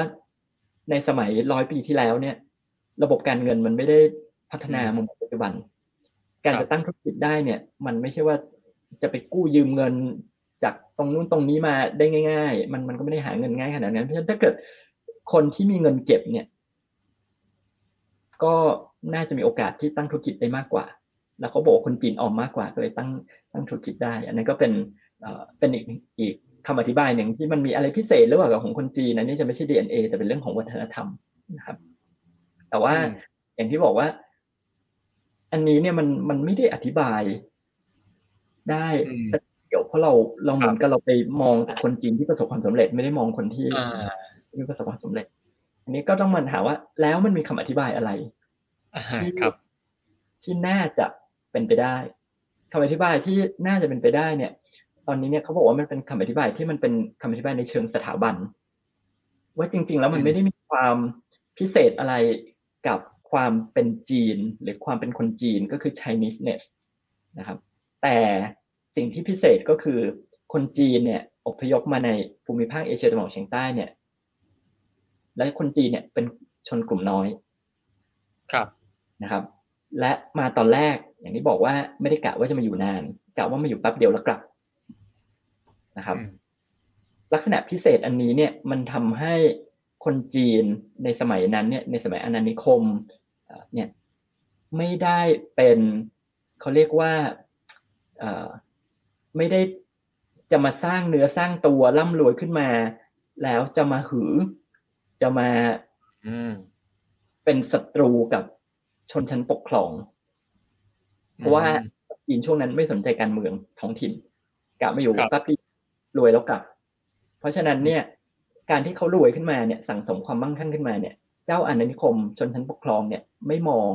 S2: ในสมัยร้อยปีที่แล้วเนี่ย ระบบการเงินมันไม่ได้พัฒนาเหมือนปัจจุบัน การจะตั้งธุรกิจได้เนี่ย มันไม่ใช่ว่าจะไปกู้ยืมเงินจากตรงนู้นตรงนี้มาได้ง่าย ๆ มันมันก็ไม่ได้หาเงินง่ายขนาดนั้นเพราะฉะนั้นถ้าเกิดคนที่มีเงินเก็บเนี่ย ก็น่าจะมีโอกาสที่ตั้งธุรกิจได้มากกว่า แล้วเขาบอกคนจีนออมมากกว่าก็เลยตั้งตั้งธุรกิจได้ อันนั้นก็เป็นเอ่อเป็นอีกอีกคำอธิบายหนึ่งที่มันมีอะไรพิเศษหรือเปล่ากับของคนจีนนะนี่จะไม่ใช่ DNA แต่เป็นเรื่องของวัฒนธรรมนะครับ แต่ว่าอย่างที่บอกว่า อันนี้เนี่ยมันมันไม่ได้อธิบายได้เกี่ยวเพราะเราเราเหมือนกับเราไปมองคนจีนที่ประสบความสำเร็จไม่ได้มองคนที่ไม่ประสบความสำเร็จ อันนี้ก็ต้องมันถามว่า แล้วมันมีคำอธิบายอะไร
S1: ที่ครับ
S2: ที่น่าจะ เป็นไปได้คำอธิบายที่น่าจะเป็นไปได้เนี่ย ตอนนี้เนี่ยเขาบอกว่ามันเป็นคำอธิบายที่มันเป็นคำอธิบายในเชิงสถาบัน ว่าจริง ๆ แล้วมันไม่ได้มีความพิเศษอะไรกับความเป็นจีน หรือความเป็นคนจีนก็คือ Chinese-ness นะครับ แต่สิ่งที่พิเศษก็คือคนจีนเนี่ยอพยพมาในภูมิภาคเอเชียตะวันออกเฉียงใต้เนี่ย และคนจีนเนี่ยเป็นชนกลุ่มน้อย
S1: ครับ
S2: นะครับ และมาตอนแรก อย่างที่บอกว่าไม่ได้กะว่าจะมาอยู่นานกะว่ามาอยู่แป๊บเดียวแล้วกลับนะครับ ลักษณะพิเศษอันนี้เนี่ยมันทำให้คนจีนในสมัยนั้นเนี่ยในสมัยอาณานิคมเนี่ยไม่ได้เป็นเขาเรียกว่าไม่ได้จะมาสร้างเนื้อสร้างตัวร่ำรวยขึ้นมา แล้วจะมาหือจะมาเป็นศัตรูกับชนชั้นปกครอง เพราะว่าจีนช่วงนั้นไม่สนใจการเมืองท้องถิ่นกลับมาอยู่แป๊บเดียวรวยแล้วกลับ เพราะฉะนั้นเนี่ย การที่เขารวยขึ้นมาเนี่ย สั่งสมความมั่งคั่งขึ้นมาเนี่ย เจ้าอาณานิคมชนชั้นปกครองเนี่ยไม่มอง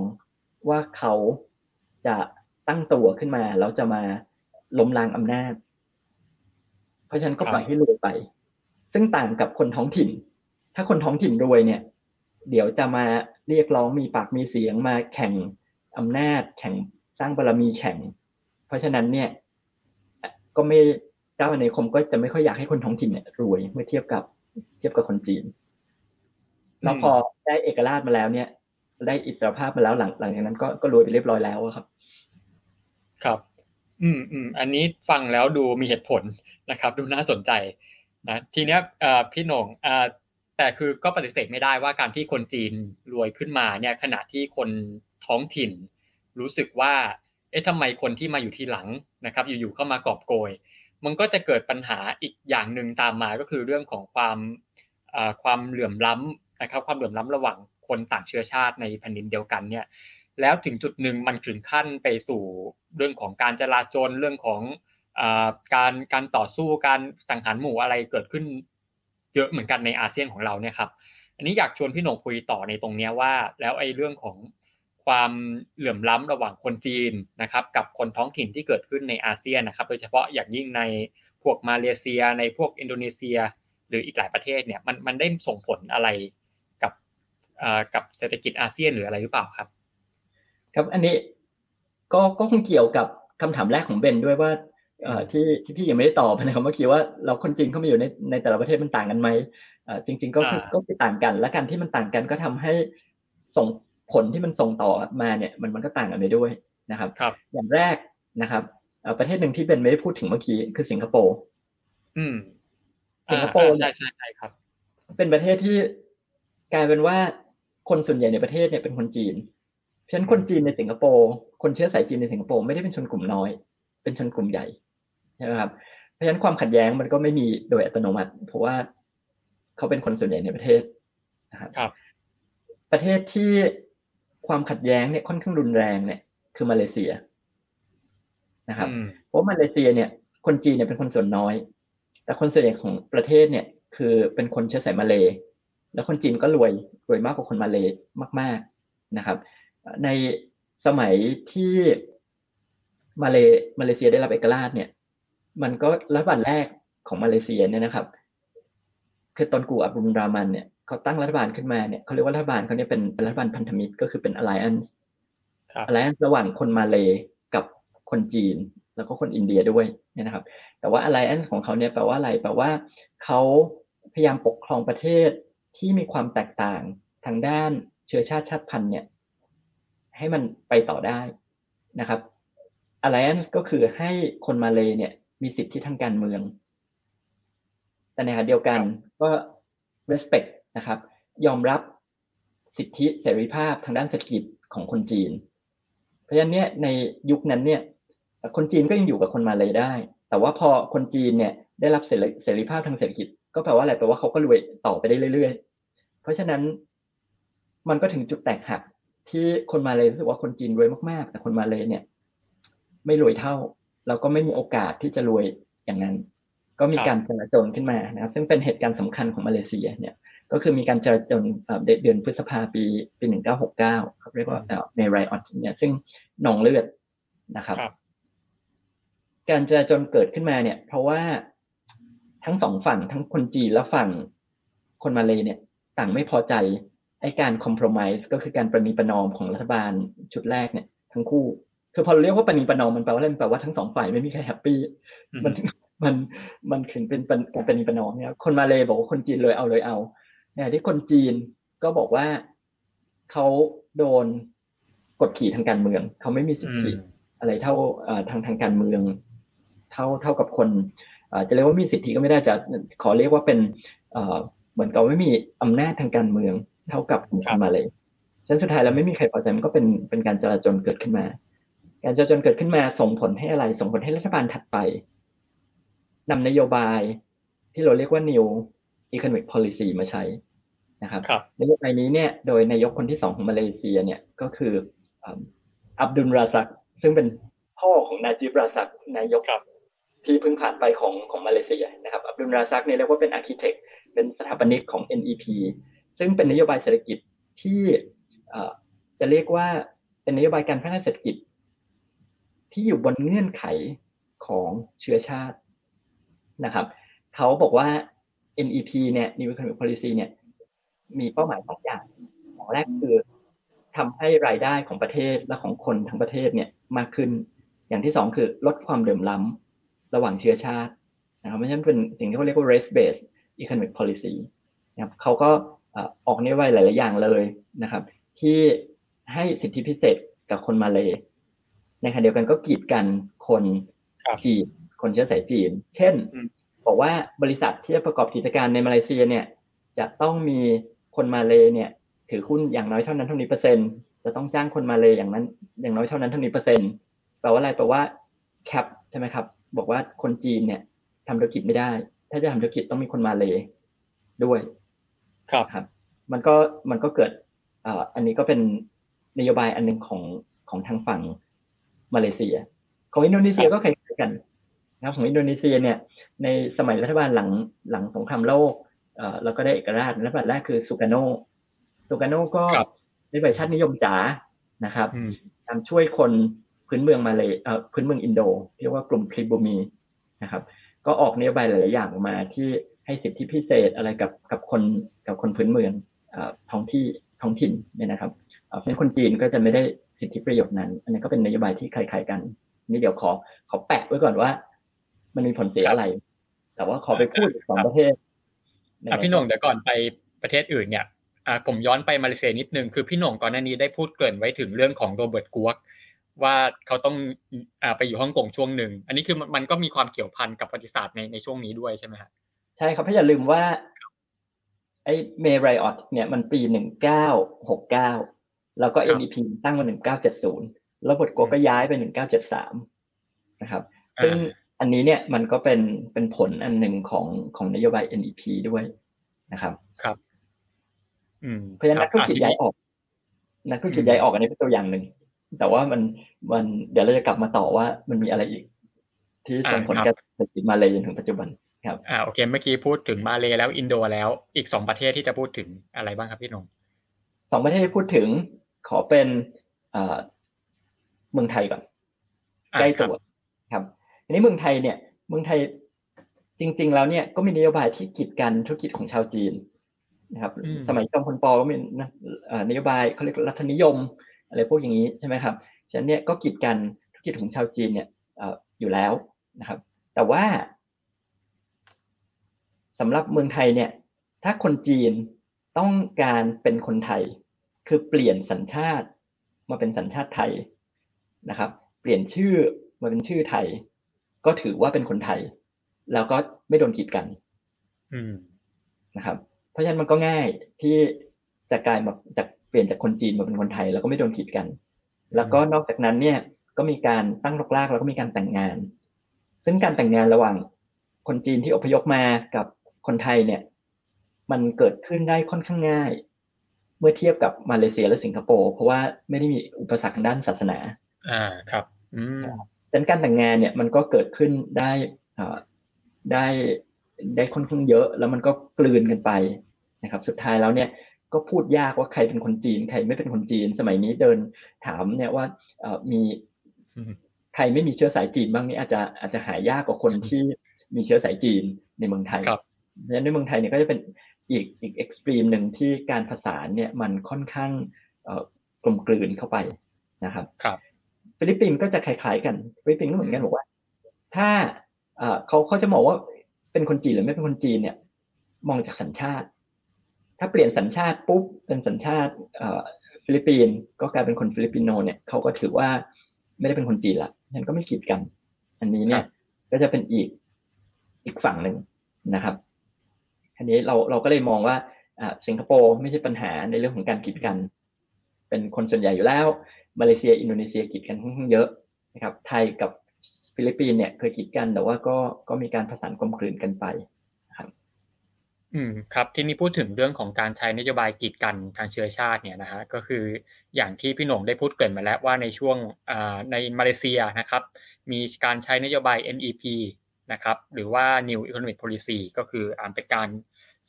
S2: ว่าเขาจะตั้งตัวขึ้นมาแล้วจะมาล้มล้างอำนาจ เพราะฉะนั้นก็ปล่อยให้รวยไป ซึ่งต่างกับคนท้องถิ่น ถ้าคนท้องถิ่นรวยเนี่ย เดี๋ยวจะมาเรียกร้องมีปากมีเสียงมาแข่งอำนาจแข่ง สร้างบารรมีแข่งเพราะฉะนั้นเนี่ย ก็ไม่เจ้าอาณานิคมก็จะไม่ค่อยอยากให้คนท้องถิ่นเนี่ยรวยเมื่อเทียบกับเทียบกับคนจีนแล้วพอได้เอกราชมาแล้วเนี่ย ได้อิสรภาพมาแล้วหลังหลังจากนั้นก็ก็รวยไปเรียบร้อยแล้วครับ
S1: ครับ อืมอืมอันนี้ฟังแล้วดูมีเหตุผลนะครับ ดูน่าสนใจนะทีเนี้ยพี่หนงแต่คือก็ปฏิเสธไม่ได้ว่าการที่คนจีนรวยขึ้นมาเนี่ยขณะที่คนท้องถิ่น รู้สึกว่า เอ๊ะทำไมคนที่มาอยู่ทีหลังนะครับ อยู่ๆเข้ามากอบโกย มันก็จะเกิดปัญหาอีกอย่างหนึ่งตามมาก็คือเรื่องของความความเหลื่อมล้ำนะครับ ความเหลื่อมล้ำระหว่างคนต่างเชื้อชาติในแผ่นดินเดียวกันเนี่ย แล้วถึงจุดหนึ่งมันถึงขั้นไปสู่เรื่องของการจลาจลเรื่องของการการต่อสู้การสังหารหมู่อะไรเกิดขึ้นเยอะเหมือนกันในอาเซียนของเราเนี่ยครับ อันนี้อยากชวนพี่หนงคุยต่อในตรงนี้ว่า แล้วไอ้เรื่องของ ความเหลื่อมล้ำระหว่างคนจีนนะครับ กับคนท้องถิ่นที่เกิดขึ้นในอาเซียนนะครับ โดยเฉพาะอย่างยิ่งในพวกมาเลเซีย ในพวกอินโดนีเซีย หรืออีกหลายประเทศเนี่ยมันมันได้ส่งผลอะไรกับกับเศรษฐกิจอาเซียนหรืออะไรหรือเปล่าครับ
S2: ครับอันนี้ก็ก็คงเกี่ยวกับคำถามแรกของเบนด้วยว่าที่ที่พี่ยังไม่ได้ตอบนะครับเมื่อกี้ว่าเราคนจีนเข้ามาอยู่ในในแต่ละประเทศมันต่างกันไหมจริง ๆ ก็คือก็คือต่างกัน และการที่มันต่างกันก็ทำให้ส่ง ผลที่มันส่งต่อมาเนี่ยมันมันก็ต่างกันไปด้วยนะครับ
S1: ครับ
S2: อย่างแรกนะครับประเทศหนึ่งที่เบนไม่ได้พูดถึงเมื่อกี้คือสิงคโปร์
S1: อืม
S2: สิงคโปร์
S1: ใช่ใช่ใช่ครับ
S2: เป็นประเทศที่กลายเป็นว่าคนส่วนใหญ่ในประเทศเนี่ยเป็นคนจีน เพราะฉะนั้นคนจีนในสิงคโปร์คนเชื้อสายจีนในสิงคโปร์ไม่ได้เป็นชนกลุ่มน้อย เป็นชนกลุ่มใหญ่ใช่ไหมครับเพราะฉะนั้นความขัดแย้งมันก็ไม่มีโดยอัตโนมัติ เพราะว่าเขาเป็นคนส่วนใหญ่ในประเทศนะครับ
S1: ครับ
S2: ประเทศที่ ความขัดแย้งเนี่ยค่อนข้างรุนแรงเนี่ย คือมาเลเซียนะครับ เพราะมาเลเซียเนี่ย คนจีนเนี่ยเป็นคนส่วนน้อย แต่คนส่วนใหญ่ของประเทศเนี่ย คือเป็นคนเชื้อสายมาเลแล้วคนจีนก็รวยรวยมากกว่าคนมาเลมาก ๆนะครับ ในสมัยที่มาเลมาเลเซียได้รับเอกราชเนี่ย มันก็รัฐบาลแรกของมาเลเซียเนี่ยนะครับ คือตอนกูอับดุลรามันเนี่ย เขาตั้งรัฐบาลขึ้นมาเนี่ยเขาเรียกว่ารัฐบาลเขาเนี่ยเป็นรัฐบาลพันธมิตรก็คือเป็น alliance alliance ระหว่างคนมาเลกับคนจีน แล้วก็คนอินเดียด้วยเนี่ยนะครับ แต่ว่า alliance ของเขาเนี่ยแปลว่าอะไรแปลว่าเขาพยายามปกครองประเทศที่มีความแตกต่างทางด้านเชื้อชาติชาติพันธุ์เนี่ย ให้มันไปต่อได้นะครับ alliance ก็คือให้คนมาเลยเนี่ย มีสิทธิทางการเมือง แต่ในขณะเดียวกันก็ respect นะครับ ยอมรับสิทธิเสรีภาพทางด้านเศรษฐกิจของคนจีน เพราะฉะนั้นเนี่ยในยุคนั้นเนี่ยคนจีนก็ยังอยู่กับคนมาเลยได้ แต่ว่าพอคนจีนเนี่ยได้รับเสรีภาพทางเศรษฐกิจ ก็แปลว่าอะไรแปลว่าเขาก็รวยต่อไปได้เรื่อย ๆ เพราะฉะนั้นมันก็ถึงจุดแตกหักที่คนมาเลยรู้สึกว่าคนจีนรวยมากๆ แต่คนมาเลยเนี่ย ไม่รวยเท่าเราก็ไม่มีโอกาสที่จะรวยอย่างนั้น ก็มีการจลาจลขึ้นมานะซึ่งเป็นเหตุการณ์สำคัญของมาเลเซียเนี่ย ก็คือมีการจลาจลเดือนพฤษภาปีปีหนึ่งเก้าหกเก้าเรียกว่าในไรออนเนี่ยซึ่งหนองเลือดนะครับ การจลาจลเกิดขึ้นมาเนี่ย เพราะว่าทั้งสองฝั่งทั้งคนจีนและฝั่งคนมาเลยเนี่ย ต่างไม่พอใจไอ้การคอมเพลมไพร์ก็คือการประนีประนอมของรัฐบาลชุดแรกเนี่ย ทั้งคู่คือพอเราเรียกว่าปณีประนอมมันแปลว่าอะไรมันแปลว่าทั้งสองฝ่ายไม่มีใครแฮปปี้มันมันมันถึงเป็นการปณีประนอมเนี่ยคนมาเลยบอกว่าคนจีนเลยเอาเลยเอาเนี่ย ที่คนจีนก็บอกว่าเขาโดนกดขี่ทางการเมือง เขาไม่มีสิทธิอะไรเท่าทางทางการเมือง เท่าเท่ากับคนจะเรียกว่ามีสิทธิก็ไม่ได้จะขอเรียกว่าเป็นเหมือนกับไม่มีอำนาจทางการเมือง เท่ากับคนมาเลยฉันสุดท้ายแล้วไม่มีใครพอใจมันก็เป็นเป็นการจลาจลเกิดขึ้นมา การจราจรเกิดขึ้นมาส่งผลให้อะไร ส่งผลให้รัฐบาลถัดไปนำนโยบายที่เราเรียกว่า new economic policy มาใช้นะครับ
S1: รบ
S2: นโยบายนี้เนี่ยโดยนายกคนที่สองของมาเลเซียเนี่ยก็คืออับดุลราซัก ซึ่งเป็นพ่อของนาจิบราซักนายกที่เพิ่งผ่านไปของของมาเลเซียนะครับอับดุลราซักเนี่ยเรียกว่าเป็น architect เป็นสถาปนิกของ NEP ซึ่งเป็นนโยบายเศรษฐกิจที่จะเรียกว่าเป็นนโยบายการพัฒนาเศรษฐกิจ ที่อยู่บนเงื่อนไขของเชื้อชาตินะครับ เขาบอกว่า NEP เนี่ย New Economic Policy เนี่ย มีเป้าหมายสองอย่างอย่างแรกคือทำให้รายได้ของประเทศและของคนทั้งประเทศเนี่ยมากขึ้น อย่างที่สองคือลดความเดือมล้ำระหว่างเชื้อชาตินะครับไม่ใช่เป็นสิ่งที่เขาเรียกว่า race based economic policy นะครับเขาก็ออกนโยบายหลาย ๆ อย่างเลยนะครับ ที่ให้สิทธิพิเศษกับคนมาเลยในขณะเดียวกันก็กีดกันคนจีนคนเชื้อสายจีน เช่น บอกว่าบริษัทที่จะประกอบกิจการในมาเลเซียเนี่ย จะต้องมีคนมาเลเนี่ยถือหุ้นอย่างน้อยเท่านั้นเท่านี้เปอร์เซ็นต์จะต้องจ้างคนมาเลอย่างนั้น อย่างน้อยเท่านั้นเท่านี้เปอร์เซ็นต์แปลว่าอะไรแปลว่าแคปใช่ไหมครับ บอกว่าคนจีนเนี่ยทำธุรกิจไม่ได้ ถ้าจะทำธุรกิจต้องมีคนมาเลด้วย
S1: ครับ
S2: ครับ มันก็มันก็เกิดอันนี้ก็เป็นนโยบายอันหนึ่งของของทางฝั่งมาเลเซีย ของอินโดนีเซียก็คล้ายๆกัน นะครับของอินโดนีเซียเนี่ยในสมัยรัฐบาลหลังหลังสงครามโลกเอ่อแล้วก็ได้เอกราชรัฐบาลแรกคือสุกาโนสุกาโนก็ในใบชาตินิยมจ๋านะครับทำช่วยคนพื้นเมืองมาเลยเอ่อพื้นเมืองอินโดเรียกว่ากลุ่มคริบูมีนะครับก็ออกนโยบายหลาย ๆ อย่างมาที่ให้สิทธิพิเศษอะไรกับกับคนกับคนพื้นเมืองท้องที่ท้องถิ่นเนี่ยนะครับเพราะฉะนั้นคนจีนก็จะไม่ได้สิทธิประโยชน์นั้น อันนี้ก็เป็นนโยบายที่คล้ายๆกัน นี่เดี๋ยวขอขอแปะไว้ก่อนว่า มันมีผลเสียอะไร แต่ว่าขอไปพูดสองประเทศ
S1: พี่หน่งเดี๋ยวก่อนไปประเทศอื่นเนี่ยผมย้อนไปมาเลเซียนิดนึงคือพี่หน่งก่อนหน้านี้ได้พูดเกริ่นไว้ถึงเรื่องของโรเบิร์ตกัวกว่าเขาต้องอไปอยู่ฮ่องกงช่วงหนึ่ง อันนี้คือมันก็มีความเกี่ยวพันกับประวัติศาสตร์ในในช่วงนี้ด้วยใช่ไหมครับ
S2: ใช่ครับพี่อย่าลืมว่าไอ้เมย์ไรออตเนี่ยมันปีหนึ่งเก้าหกเก้าแล้วก็ NEP ตั้งมาหนึ่งเก้าเจ็ดศูนย์แล้วบทกัวก็ย้ายไปหนึ่งเก้าเจ็ดสามนะครับ ซึ่ง อันนี้เนี่ยมันก็เป็นเป็นผลอันหนึ่งของของนโยบาย NEP ด้วยนะครับ
S1: ครับ
S2: เพราะฉะนั้นนักธุรกิจย้ายออก นักธุรกิจย้ายออกอันนี้เป็นตัวอย่างหนึ่งแต่ว่ามันมันเดี๋ยวเราจะกลับมาต่อว่ามันมีอะไรอีก ที่ส่งผลกับเศรษฐกิจมาเลยจนถึงปัจจุบันครับ
S1: อ่าโอเคเมื่อกี้พูดถึงมาเลยแล้วอินโดแล้วอีกสองประเทศที่จะพูดถึงอะไรบ้างครับพี่นง
S2: สองประเทศที่พูดถึงขอเป็นเมืองไทยก่อนใกล้ตัวครับ อันนี้เมืองไทยเนี่ยเมืองไทยจริง ๆ แล้วเนี่ยก็มีนโยบายที่กีดกันธุรกิจของชาวจีนนะครับ สมัยจอมพลปอก็มีนโยบายเขาเรียกรัฐนิยมอะไรพวกอย่างนี้ใช่ไหมครับฉะนั้นเนี่ยก็กีดกันธุรกิจของชาวจีนเนี่ยอยู่แล้วนะครับ แต่ว่าสำหรับเมืองไทยเนี่ย ถ้าคนจีนต้องการเป็นคนไทย คือเปลี่ยนสัญชาติมาเป็นสัญชาติไทยนะครับ เปลี่ยนชื่อมาเป็นชื่อไทย ก็ถือว่าเป็นคนไทย แล้วก็ไม่โดนกีดกันนะครับ เพราะฉะนั้นมันก็ง่ายที่จะกลายมาจากเปลี่ยนจากคนจีนมาเป็นคนไทย แล้วก็ไม่โดนขีดกัน แล้วก็นอกจากนั้นเนี่ยก็มีการตั้งรกรากแล้วก็มีการแต่งงาน ซึ่งการแต่งงานระหว่างคนจีนที่อพยพมากับคนไทยเนี่ย มันเกิดขึ้นได้ค่อนข้างง่าย เมื่อเทียบกับมาเลเซียและสิงคโปร์เพราะว่าไม่ได้มีอุปสรรคด้านศาสนา
S1: อ่าครับ อืม
S2: ดังนั้นการแต่งงานเนี่ยมันก็เกิดขึ้นได้อ่าได้ได้ค่อนข้างเยอะ แล้วมันก็กลืนกันไปนะครับ สุดท้ายแล้วเนี่ยก็พูดยากว่าใครเป็นคนจีน ใครไม่เป็นคนจีน สมัยนี้เดินถามเนี่ยว่ามีใครไม่มีเชื้อสายจีนบ้างนี่อาจจะอาจจะหายากกว่าคนที่มีเชื้อสายจีนในเมืองไทย
S1: ครับ
S2: เพราะฉะนั้นในเมืองไทยเนี่ยก็จะเป็นอีกอีกเอ็กซ์ตรีมหนึ่งที่การผสานเนี่ยมันค่อนข้างกลมกลืนเข้าไปนะครับ
S1: ครับ
S2: ฟิลิปปินส์ก็จะคล้ายๆกันฟิลิปปินส์ก็เหมือนกันบอกว่า ถ้าเขาเขาจะมองว่าเป็นคนจีนหรือไม่เป็นคนจีนเนี่ย มองจากสัญชาติ ถ้าเปลี่ยนสัญชาติปุ๊บเป็นสัญชาติฟิลิปปินส์ก็กลายเป็นคน Filipino เนี่ยเขาก็ถือว่าไม่ได้เป็นคนจีนละฉันก็ไม่กีดกัน อันนี้เนี่ย ก็จะเป็นอีกอีกฝั่งหนึ่งนะครับอันนี้เราเราก็เลยมองว่าสิงคโปร์ไม่ใช่ปัญหาในเรื่องของการกีดกัน เป็นคนส่วนใหญ่อยู่แล้ว มาเลเซียอินโดนีเซียกีดกันเยอะนะครับไทยกับฟิลิปปินส์เนี่ยเคยกีดกันแต่ว่าก็ก็มีการผสานกลมกลืนกันไป
S1: อืมครับทีนี้พูดถึงเรื่องของการใช้นโยบายกีดกันทางเชื้อชาติเนี่ยนะฮะก็คืออย่างที่พี่โหน่งได้พูดเกริ่นมาแล้วว่าในช่วงในมาเลเซียนะครับ มีการใช้นโยบาย NEP นะครับหรือว่า New Economic Policy ก็คืออ่าเป็นการ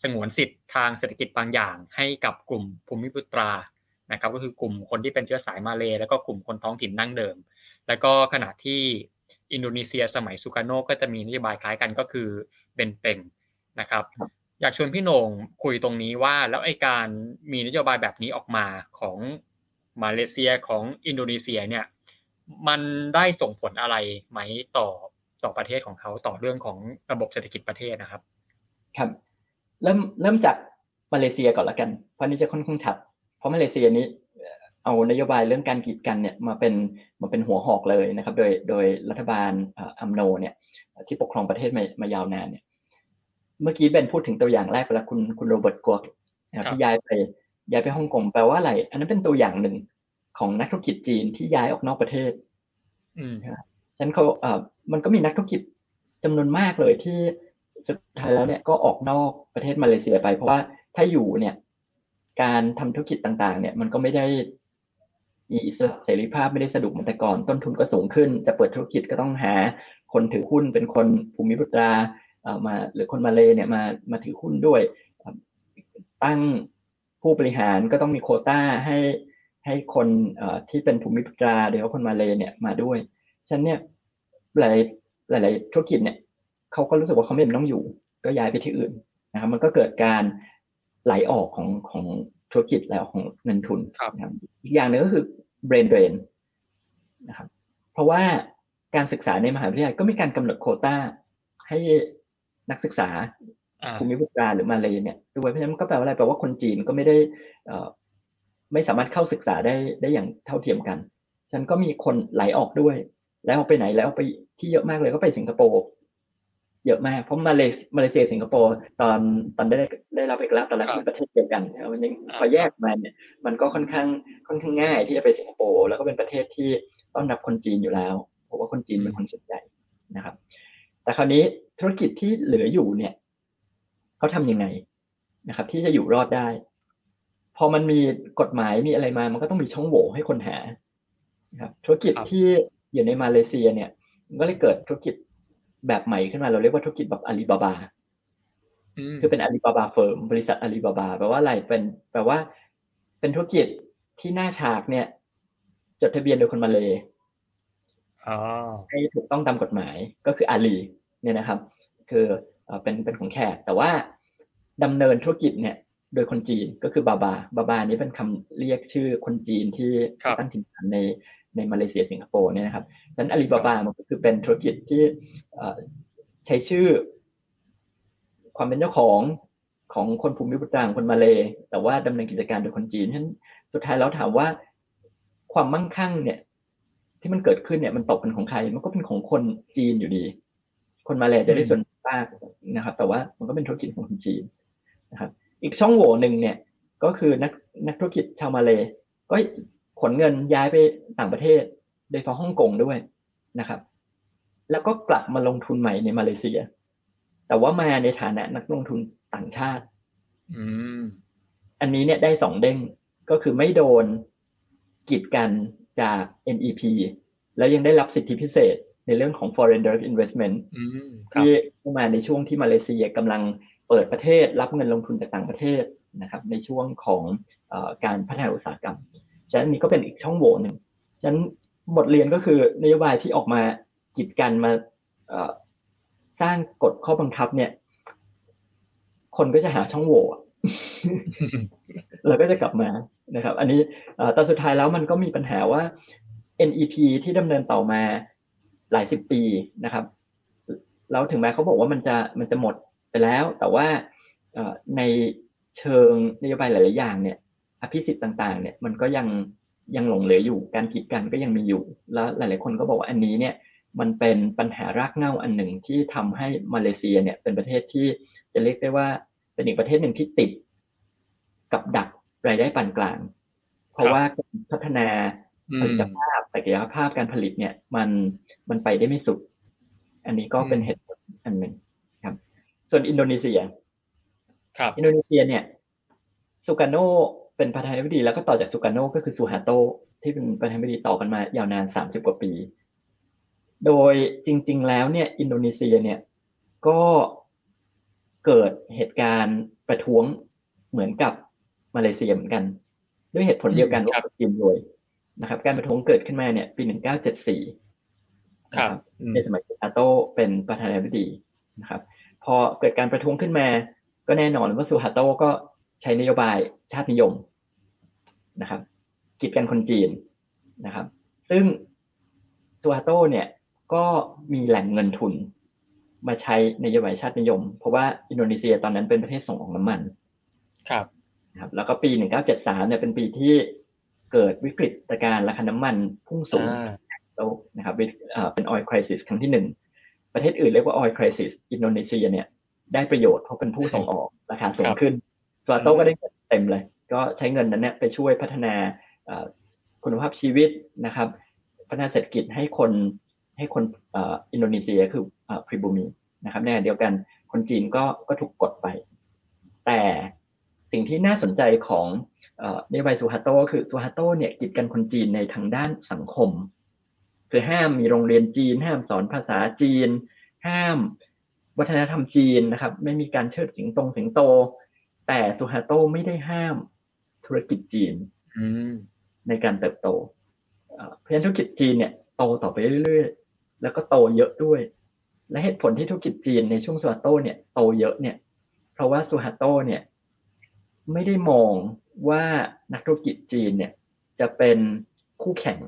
S1: สงวนสิทธิ์ทางเศรษฐกิจบางอย่างให้กับกลุ่มภูมิพุตรา นะครับก็คือกลุ่มคนที่เป็นเชื้อสายมาเลยแล้วก็กลุ่มคนท้องถิ่นนั่งเดิม แล้วก็ขณะที่อินโดนีเซียสมัยสุกาโนก็จะมีนโยบายคล้ายกันก็คือเบนเปงนะครับอยากชวนพี่โหน่งคุยตรงนี้ว่าแล้วไอ้การมีนโยบายแบบนี้ออกมาของมาเลเซียของอินโดนีเซียเนี่ยมันได้ส่งผลอะไรไหมต่อต่อประเทศของเขาต่อเรื่องของระบบเศรษฐกิจประเทศนะครับ
S2: ครับ เริ่มเริ่มจากมาเลเซียก่อนละกันเพราะนี้จะค่อนข้างชัด เพราะมาเลเซียนี้เอานโยบายเรื่องการกีดกันเนี่ยมาเป็นมาเป็นหัวหอกเลยนะครับ โดยโดยรัฐบาลอัมโนเนี่ยที่ปกครองประเทศมามายาวนานเนี่ย เมื่อกี้เบนพูดถึงตัวอย่างแรกไปแล้วคุณคุณโรเบิร์ตก๊วกที่ย้ายไปย้ายไปฮ่องกงแปลว่าอะไร อันนั้นเป็นตัวอย่างหนึ่งของนักธุรกิจจีนที่ย้ายออกนอกประเทศ
S1: อืม
S2: ฉะนั้นเขาเอ่อมันก็มีนักธุรกิจจำนวนมากเลยที่สุดท้ายแล้วเนี่ยก็ออกนอกประเทศมาเลเซียไป เพราะว่าถ้าอยู่เนี่ย การทำธุรกิจต่างๆ เนี่ยมันก็ไม่ได้มีเสรีภาพไม่ได้สะดวกเหมือนแต่ก่อน ต้นทุนก็สูงขึ้น จะเปิดธุรกิจก็ต้องหาคนถือหุ้นเป็นคนภูมิพุตรามาหรือคนมาเลเนี่ยมามาถือหุ้นด้วย ตั้งผู้บริหารก็ต้องมีโคต้าให้ให้คนที่เป็นภูมิพุตราโดยเฉพาะคนมาเลเนี่ยมาด้วยฉะนั้นเนี่ยหลายหลายธุรกิจเนี่ยเขาก็รู้สึกว่าเขาไม่ต้องอยู่ ก็ย้ายไปที่อื่นนะครับมันก็เกิดการ ไหลออกของของธุรกิจแล้วของเงินทุน
S1: นะครับ
S2: อีกอย่างหนึ่งก็คือ brain drain นะครับ เพราะว่าการศึกษาในมหาวิทยาลัยก็มีการกำหนดโคต้าให้นักศึกษาภูมิพุตราหรือมาเลยเนี่ยด้วยเพราะฉะนั้นก็แปลว่าอะไรแปลว่าคนจีนก็ไม่ได้ไม่สามารถเข้าศึกษาได้ได้อย่างเท่าเทียมกันฉะนั้นก็มีคนไหลออกด้วย แล้วไปไหนแล้วไปที่เยอะมากเลยก็ไปสิงคโปร์ เยอะมาก เพราะมาเลมาเลเซียสิงคโปร์ตอนตอนได้ได้รับเอกลักษณ์ตอนแรกเป็นประเทศเดียวกันมันยังพอแยกมาเนี่ยมันก็ค่อนข้างค่อนข้างง่ายที่จะไปสิงคโปร์แล้วก็เป็นประเทศที่ต้อนรับคนจีนอยู่แล้ว เพราะว่าคนจีนเป็นคนส่วนใหญ่นะครับ แต่คราวนี้ธุรกิจที่เหลืออยู่เนี่ยเขาทำยังไงนะครับ ที่จะอยู่รอดได้ พอมันมีกฎหมายมีอะไรมา มันก็ต้องมีช่องโหว่ให้คนหาครับธุรกิจที่อยู่ในมาเลเซียเนี่ย ก็เลยเกิดธุรกิจ แบบใหม่ขึ้นมาเราเรียกว่าธุรกิจแบบอาลีบาบาคือเป็นอาลีบาบาเฟิร์มบริษัทอาลีบาบาแปลว่าอะไรเป็นแปลว่า เป็นธุรกิจที่หน้าฉากเนี่ย จดทะเบียนโดยคนมาเลยให้ถูกต้องตามกฎหมายก็คืออาลีเนี่ยนะครับ คือเป็นเป็นของแขกแต่ว่าดำเนินธุรกิจเนี่ย โดยคนจีนก็คือบาบาบาบานี้เป็นคำเรียกชื่อคนจีนที่ตั้งถิ่นฐานใน ในมาเลเซียสิงคโปร์เนี่ยนะครับดังนั้นอาลีบาบามันก็คือเป็นธุรกิจที่ใช้ชื่อ ความเป็นเจ้าของของคนภูมิปัญญางคนมาเลแต่ว่าดำเนินกิจการโดยคนจีนฉะนั้นสุดท้ายแล้วถามว่าความมั่งคั่งเนี่ย ที่มันเกิดขึ้นเนี่ยมันตกเป็นของใคร มันก็เป็นของคนจีนอยู่ดี คนมาเลจะได้ส่วนมากนะครับ แต่ว่ามันก็เป็นธุรกิจของคนจีนนะครับ อีกช่องโหว่หนึ่งเนี่ย ก็คือนักนักธุรกิจชาวมาเลก็ ขนเงินย้ายไปต่างประเทศโดยเฉพาะฮ่องกงด้วยนะครับ แล้วก็กลับมาลงทุนใหม่ในมาเลเซีย แต่ว่ามาในฐานะนักลงทุนต่างชาติอันนี้เนี่ยได้สองเด้งก็คือไม่โดนกีดกันจาก NEP แล้วยังได้รับสิทธิพิเศษในเรื่องของ foreign direct investment ที่เข้ามาในช่วงที่มาเลเซียกำลังเปิดประเทศรับเงินลงทุนจากต่างประเทศนะครับ ในช่วงของอการพัฒนาอุตสาหกรรม ฉะนั้นนี้ก็เป็นอีกช่องโหว่หนึ่งฉะนั้นบทเรียนก็คือนโยบายที่ออกมากีดกันมาสร้างกฎข้อบังคับเนี่ย คนก็จะหาช่องโหว่แล้วก็จะกลับมานะครับ อันนี้แต่สุดท้ายแล้วมันก็มีปัญหาว่า NEP ที่ดำเนินต่อมาหลายสิบปีนะครับ แล้วถึงแม้เขาบอกว่ามันจะมันจะหมดไปแล้ว แต่ว่าในเชิงนโยบายหลาย ๆ อย่างเนี่ย อภิสิทธิ์ต่างๆ เนี่ยมันก็ยังยังหลงเหลืออยู่ การกีดกันก็ยังมีอยู่ แล้วหลาย ๆ คนก็บอกว่าอันนี้เนี่ยมันเป็นปัญหารากเหง้าอันหนึ่งที่ทำให้มาเลเซียเนี่ยเป็นประเทศที่จะเรียกได้ว่าเป็นอีกประเทศหนึ่งที่ติดกับดักรายได้ปานกลาง เพราะว่าพัฒนาผลิตภาพศักยภาพการผลิตเนี่ยมันมันไปได้ไม่สุด อันนี้ก็เป็นเหตุผลอันหนึ่งครับ ส่วนอินโดนีเซีย
S1: ครับ
S2: อินโดนีเซียเนี่ยสุกาโน เป็นประธานาธิบดีแล้วก็ต่อจากสุกาโนก็คือซูฮาโตที่เป็นประธานาธิบดีต่อกันมายาวนานสามสิบกว่าปี โดยจริง ๆ แล้วเนี่ยอินโดนีเซียเนี่ยก็เกิดเหตุการณ์ประท้วงเหมือนกับมาเลเซียเหมือนกัน ด้วยเหตุผลเดียวกันว่าจีนรวยนะครับ การประท้วงเกิดขึ้นมาเนี่ย ปีหนึ่งเก้าเจ็ดสี่ในสมัยซูฮาโตเป็นประธานาธิบดีนะครับ พอเกิดการประท้วงขึ้นมา ก็แน่นอนว่าซูฮาโตก็ใช้นโยบายชาตินิยม นะครับกีดกันคนจีนนะครับ ซึ่งซูฮาโตเนี่ยก็มีแหล่งเงินทุนมาใช้นโยบายชาตินิยม เพราะว่าอินโดนีเซียตอนนั้นเป็นประเทศส่งออกน้ำมัน
S1: ครับ
S2: ครับแล้วก็ปี 1973เนี่ยเป็นปีที่เกิดวิกฤตการราคาน้ำมันพุ่งสูงโลกนะครับเป็น oil crisis ครั้งที่หนึ่งประเทศอื่นเรียกว่า oil crisis อินโดนีเซียเนี่ยได้ประโยชน์เพราะเป็นผู้ส่งออกราคาสูงขึ้นซูฮาร์โตก็ได้เต็มเลย ก็ใช้เงินนั้นเนี่ยไปช่วยพัฒนาคุณภาพชีวิตนะครับ พัฒนาเศรษฐกิจให้คนให้คนอินโดนีเซียคือ pribumi นะครับในขณะเดียวกันคนจีนก็ก็ถูกกดไป แต่สิ่งที่น่าสนใจของนโยบายซูฮาโตคือซูฮาโตเนี่ยกีดกันคนจีนในทางด้านสังคม คือห้ามมีโรงเรียนจีน ห้ามสอนภาษาจีน ห้ามวัฒนธรรมจีนนะครับ ไม่มีการเชิดสิงตรงสิงโต แต่ซูฮาโตไม่ได้ห้าม ธุรกิจจีนในการเติบโตเพราะฉะนั้นธุรกิจจีนเนี่ยโตต่อไปเรื่อยๆ แล้วก็โตเยอะด้วย และเหตุผลที่ธุรกิจจีนในช่วงซูฮาโตเนี่ยโตเยอะเนี่ย เพราะว่าซูฮาโตเนี่ยไม่ได้มองว่านักธุรกิจจีนเนี่ยจะเป็นคู่แข่ง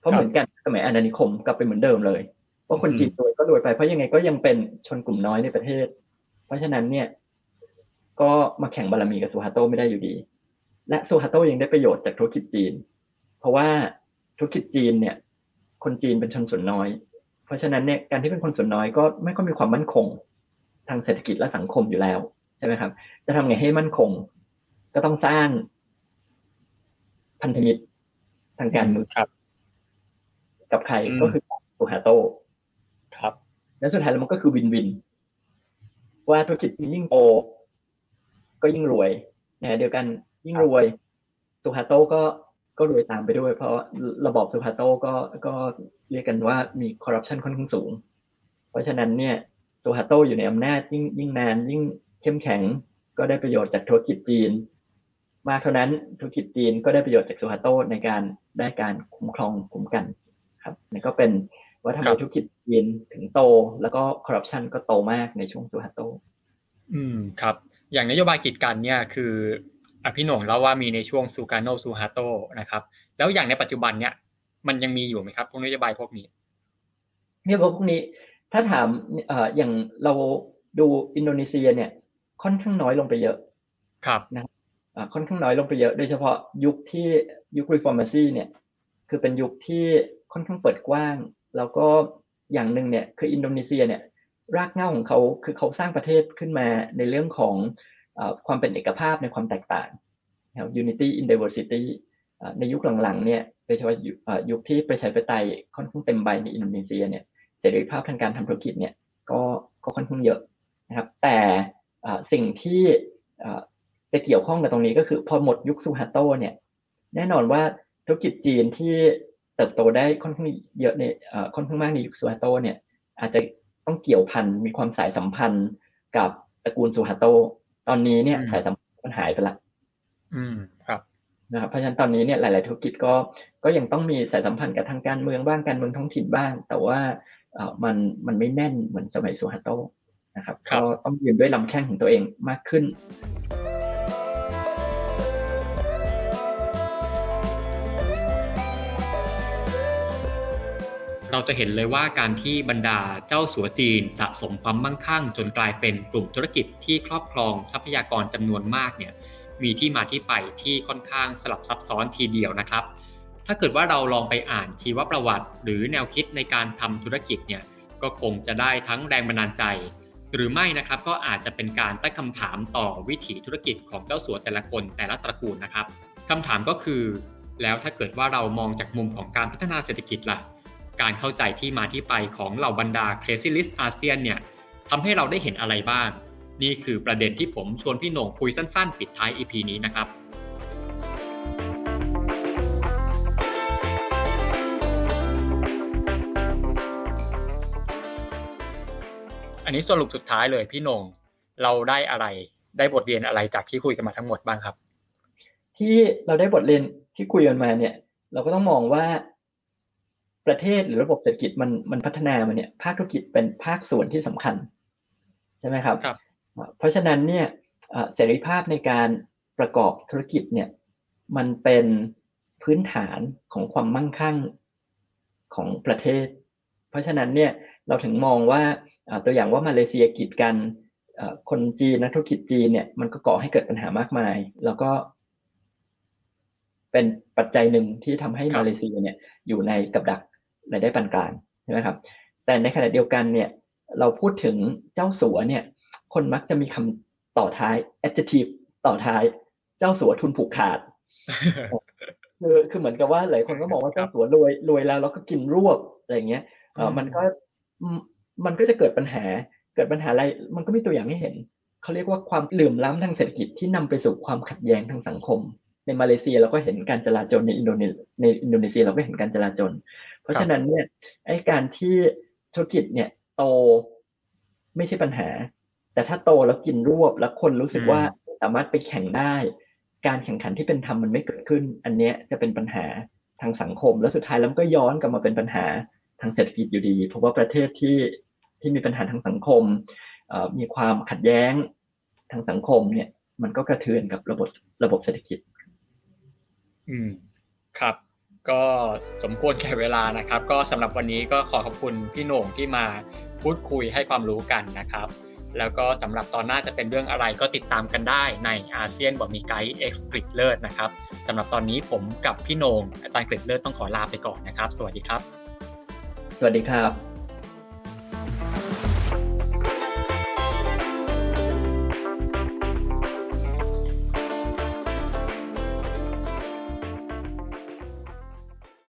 S2: เพราะเหมือนกันสมัยอาณานิคมกลับไปเหมือนเดิมเลยว่าคนจีนรวยก็รวยไปเพราะยังไงก็ยังเป็นชนกลุ่มน้อยในประเทศ เพราะฉะนั้นเนี่ย ก็มาแข่งบารมีกับซูฮาโตไม่ได้อยู่ดี และซูฮาโตยังได้ประโยชน์จากธุรกิจจีน เพราะว่าธุรกิจจีนเนี่ย คนจีนเป็นชนส่วนน้อย เพราะฉะนั้นเนี่ยการที่เป็นคนส่วนน้อยก็ไม่ก็มีความมั่นคง ทางเศรษฐกิจและสังคมอยู่แล้วใช่ไหมครับ จะทำไงให้มั่นคง ก็ต้องสร้างพันธมิตรทางการเมือง
S1: ครับ
S2: กับใครก็คือซูฮาโต
S1: ครับ
S2: แล้วสุดท้ายแล้วมันก็คือวินวิน ว่าธุรกิจยิ่งโต ก็ยิ่งรวยนะเดียวกันยิ่งรวยสุฮาโตก็ก็รวยตามไปด้วย เพราะระบอบสุฮาโตก็ก็เรียกกันว่ามีคอร์รัปชันค่อนข้างสูง เพราะฉะนั้นเนี่ยสุฮาโตอยู่ในอำนาจยิ่งยิ่งนาน ยิ่งเข้มแข็งก็ได้ประโยชน์จากธุรกิจจีน มากเท่านั้นธุรกิจจีนก็ได้ประโยชน์จากสุฮาโตในการได้การคุ้มครองคุ้มกันครับนี่ก็เป็นว่าทำไมธุรกิจจีนถึงโต แล้วก็คอร์รัปชันก็โตมากในช่วงสุฮาโต
S1: อืมครับ อย่างนโยบายกีดกันเนี่ยคืออาพี่โหน่งเล่าว่ามีในช่วงซูการโนซูฮาร์โตนะครับ แล้วอย่างในปัจจุบันเนี่ย มันยังมีอยู่ไหมครับพวกนโยบายพวกนี้
S2: เนี่ยพวกนี้ ถ้าถามเอ่ออย่างเราดูอินโดนีเซียเนี่ยค่อนข้างน้อยลงไปเยอะ
S1: ครับ
S2: นะค่อนข้างน้อยลงไปเยอะ โดยเฉพาะยุคที่ยุค Reformasi เนี่ยคือเป็นยุคที่ค่อนข้างเปิดกว้าง แล้วก็อย่างหนึ่งเนี่ยคืออินโดนีเซียเนี่ย รากเหง้าของเขาคือเขาสร้างประเทศขึ้นมาในเรื่องของอความเป็นเอกภาพในความแตกต่าง unity in diversity ในยุคหลังๆเนี่ยโดยเฉพาะยุคที่ประชาธิปไตยค่อนข้างเต็มใบในอินโดนีเซียเนี่ยเสรีภาพทางการทำธุรกิจเนี่ยก็ก็ค่อนข้างเยอะนะครับแต่สิ่งที่จะเกี่ยวข้องกับตรงนี้ก็คือพอหมดยุคซูฮาโตเนี่ยแน่นอนว่าธุรกิจจีนที่เติบโตได้ค่อนข้างเยอะในค่อนข้างมากในยุคซูฮาโตเนี่ยอาจจะ ต้องเกี่ยวพันมีความสายสัมพันธ์กับตระกูลซูฮาโต ตอนนี้เนี่ยสายสัมพันธ์มันหายไปละ
S1: อืมครับ
S2: นะครับเพราะฉะนั้นตอนนี้เนี่ยหลาย ๆ ธุรกิจก็ก็ยังต้องมีสายสัมพันธ์กับทางการเมืองบ้างการเมืองท้องถิ่นบ้าง แต่ว่าเออมันมันไม่แน่นเหมือนสมัยซูฮาโตนะครับก็ต้องยืนด้วยลำแข้งของตัวเองมากขึ้น
S1: เราจะเห็นเลยว่าการที่บรรดาเจ้าสัวจีนสะสมความมั่งคั่ง จนกลายเป็นกลุ่มธุรกิจที่ครอบครองทรัพยากรจำนวนมากเนี่ยมีที่มาที่ไปที่ค่อนข้างสลับซับซ้อนทีเดียวนะครับ ถ้าเกิดว่าเราลองไปอ่านชีวประวัติ หรือแนวคิดในการทำธุรกิจเนี่ยก็คงจะได้ทั้งแรงบันดาลใจ หรือไม่นะครับก็อาจจะเป็นการตั้งคำถามต่อวิถีธุรกิจของเจ้าสัวแต่ละคนแต่ละตระกูลนะครับคำถามก็คือ แล้วถ้าเกิดว่าเรามองจากมุมของการพัฒนาเศรษฐกิจล่ะ การเข้าใจที่มาที่ไปของเหล่าบรรดา Crazy List อาเซียนเนี่ยทำให้เราได้เห็นอะไรบ้าง นี่คือประเด็นที่ผมชวนพี่โหน่งคุยสั้นๆ ปิดท้าย EP นี้นะครับอันนี้สรุปสุดท้ายเลยพี่โหน่งเราได้อะไรได้บทเรียนอะไรจากที่คุยกันมาทั้งหมดบ้างครับ
S2: ที่เราได้บทเรียนที่คุยกันมาเนี่ย เราก็ต้องมองว่า ประเทศหรือระบบเศรษฐกิจมันมันพัฒนามาเนี่ยภาคธุรกิจเป็นภาคส่วนที่สำคัญใช่ไหมครับ
S1: รบ
S2: เพราะฉะนั้นเนี่ยเสรีภาพในการประกอบธุรกิจเนี่ยมันเป็นพื้นฐานของความมั่งคั่งของประเทศ เพราะฉะนั้นเนี่ยเราถึงมองว่าตัวอย่างว่ามาเลเซียกีดกันคนจีนนักธุรกิจจีนเนี่ยมันก็ก่อให้เกิดปัญหามากมาย แล้วก็ เป็นปัจจัยหนึ่งที่ทำให้มาเลเซียเนี่ยอยู่ในกับดัก รายได้ปานกลางใช่ไหมครับ แต่ในขณะเดียวกันเนี่ยเราพูดถึงเจ้าสัวเนี่ย คนมักจะมีคำต่อท้าย adjective ต่อท้าย เจ้าสัวทุนผูกขาดคือคือเหมือนกับว่าหลายคนก็มองว่าเจ้าสัวรวยรวยแล้วแล้วก็กินรวบอะไรเงี้ยเออมันก็มันก็จะเกิดปัญหาเกิดปัญหาอะไร มันก็มีตัวอย่างให้เห็นเขาเรียกว่าความเหลื่อมล้ำทางเศรษฐกิจที่นำไปสู่ความขัดแย้งทางสังคม ในมาเลเซียเราก็เห็นการจลาจลในอินโดนีในอินโดนีเซียเราก็เห็นการจลาจลเพ ราะฉะนั้นเนี่ยไอ้การที่ธุรกิจเนี่ยโตไม่ใช่ปัญหา แต่ถ้าโตแล้วกินรวบแล้วคนรู้สึกว่าสามารถไปแข่งได้ การแข่งขันที่เป็นธรรมมันไม่เกิดขึ้น อันเนี้ยจะเป็นปัญหาทางสังคม แล้วสุดท้ายแล้วก็ย้อนกลับมาเป็นปัญหาทางเศรษฐกิจอยู่ดี เพราะว่าประเทศที่ที่มีปัญหาทางสังคมมีความขัดแย้งทางสังคมเนี่ย มันก็กระเทือนกับระบบระบบเศรษฐกิจ
S1: อืม ครับ ก็สมควรแก่เวลานะครับ ก็สำหรับวันนี้ก็ขอขอบคุณพี่โหน่งที่มาพูดคุยให้ความรู้กันนะครับ แล้วก็สำหรับตอนหน้าจะเป็นเรื่องอะไรก็ติดตามกันได้ในอาเซียนบอมีไกด์เอ็กซ์กริดเลิศนะครับสำหรับตอนนี้ผมกับพี่โหน่งอาจารย์กริดเลิศต้องขอลาไปก่อนนะครับ สวัสดีครับ
S2: สวัสดีครับ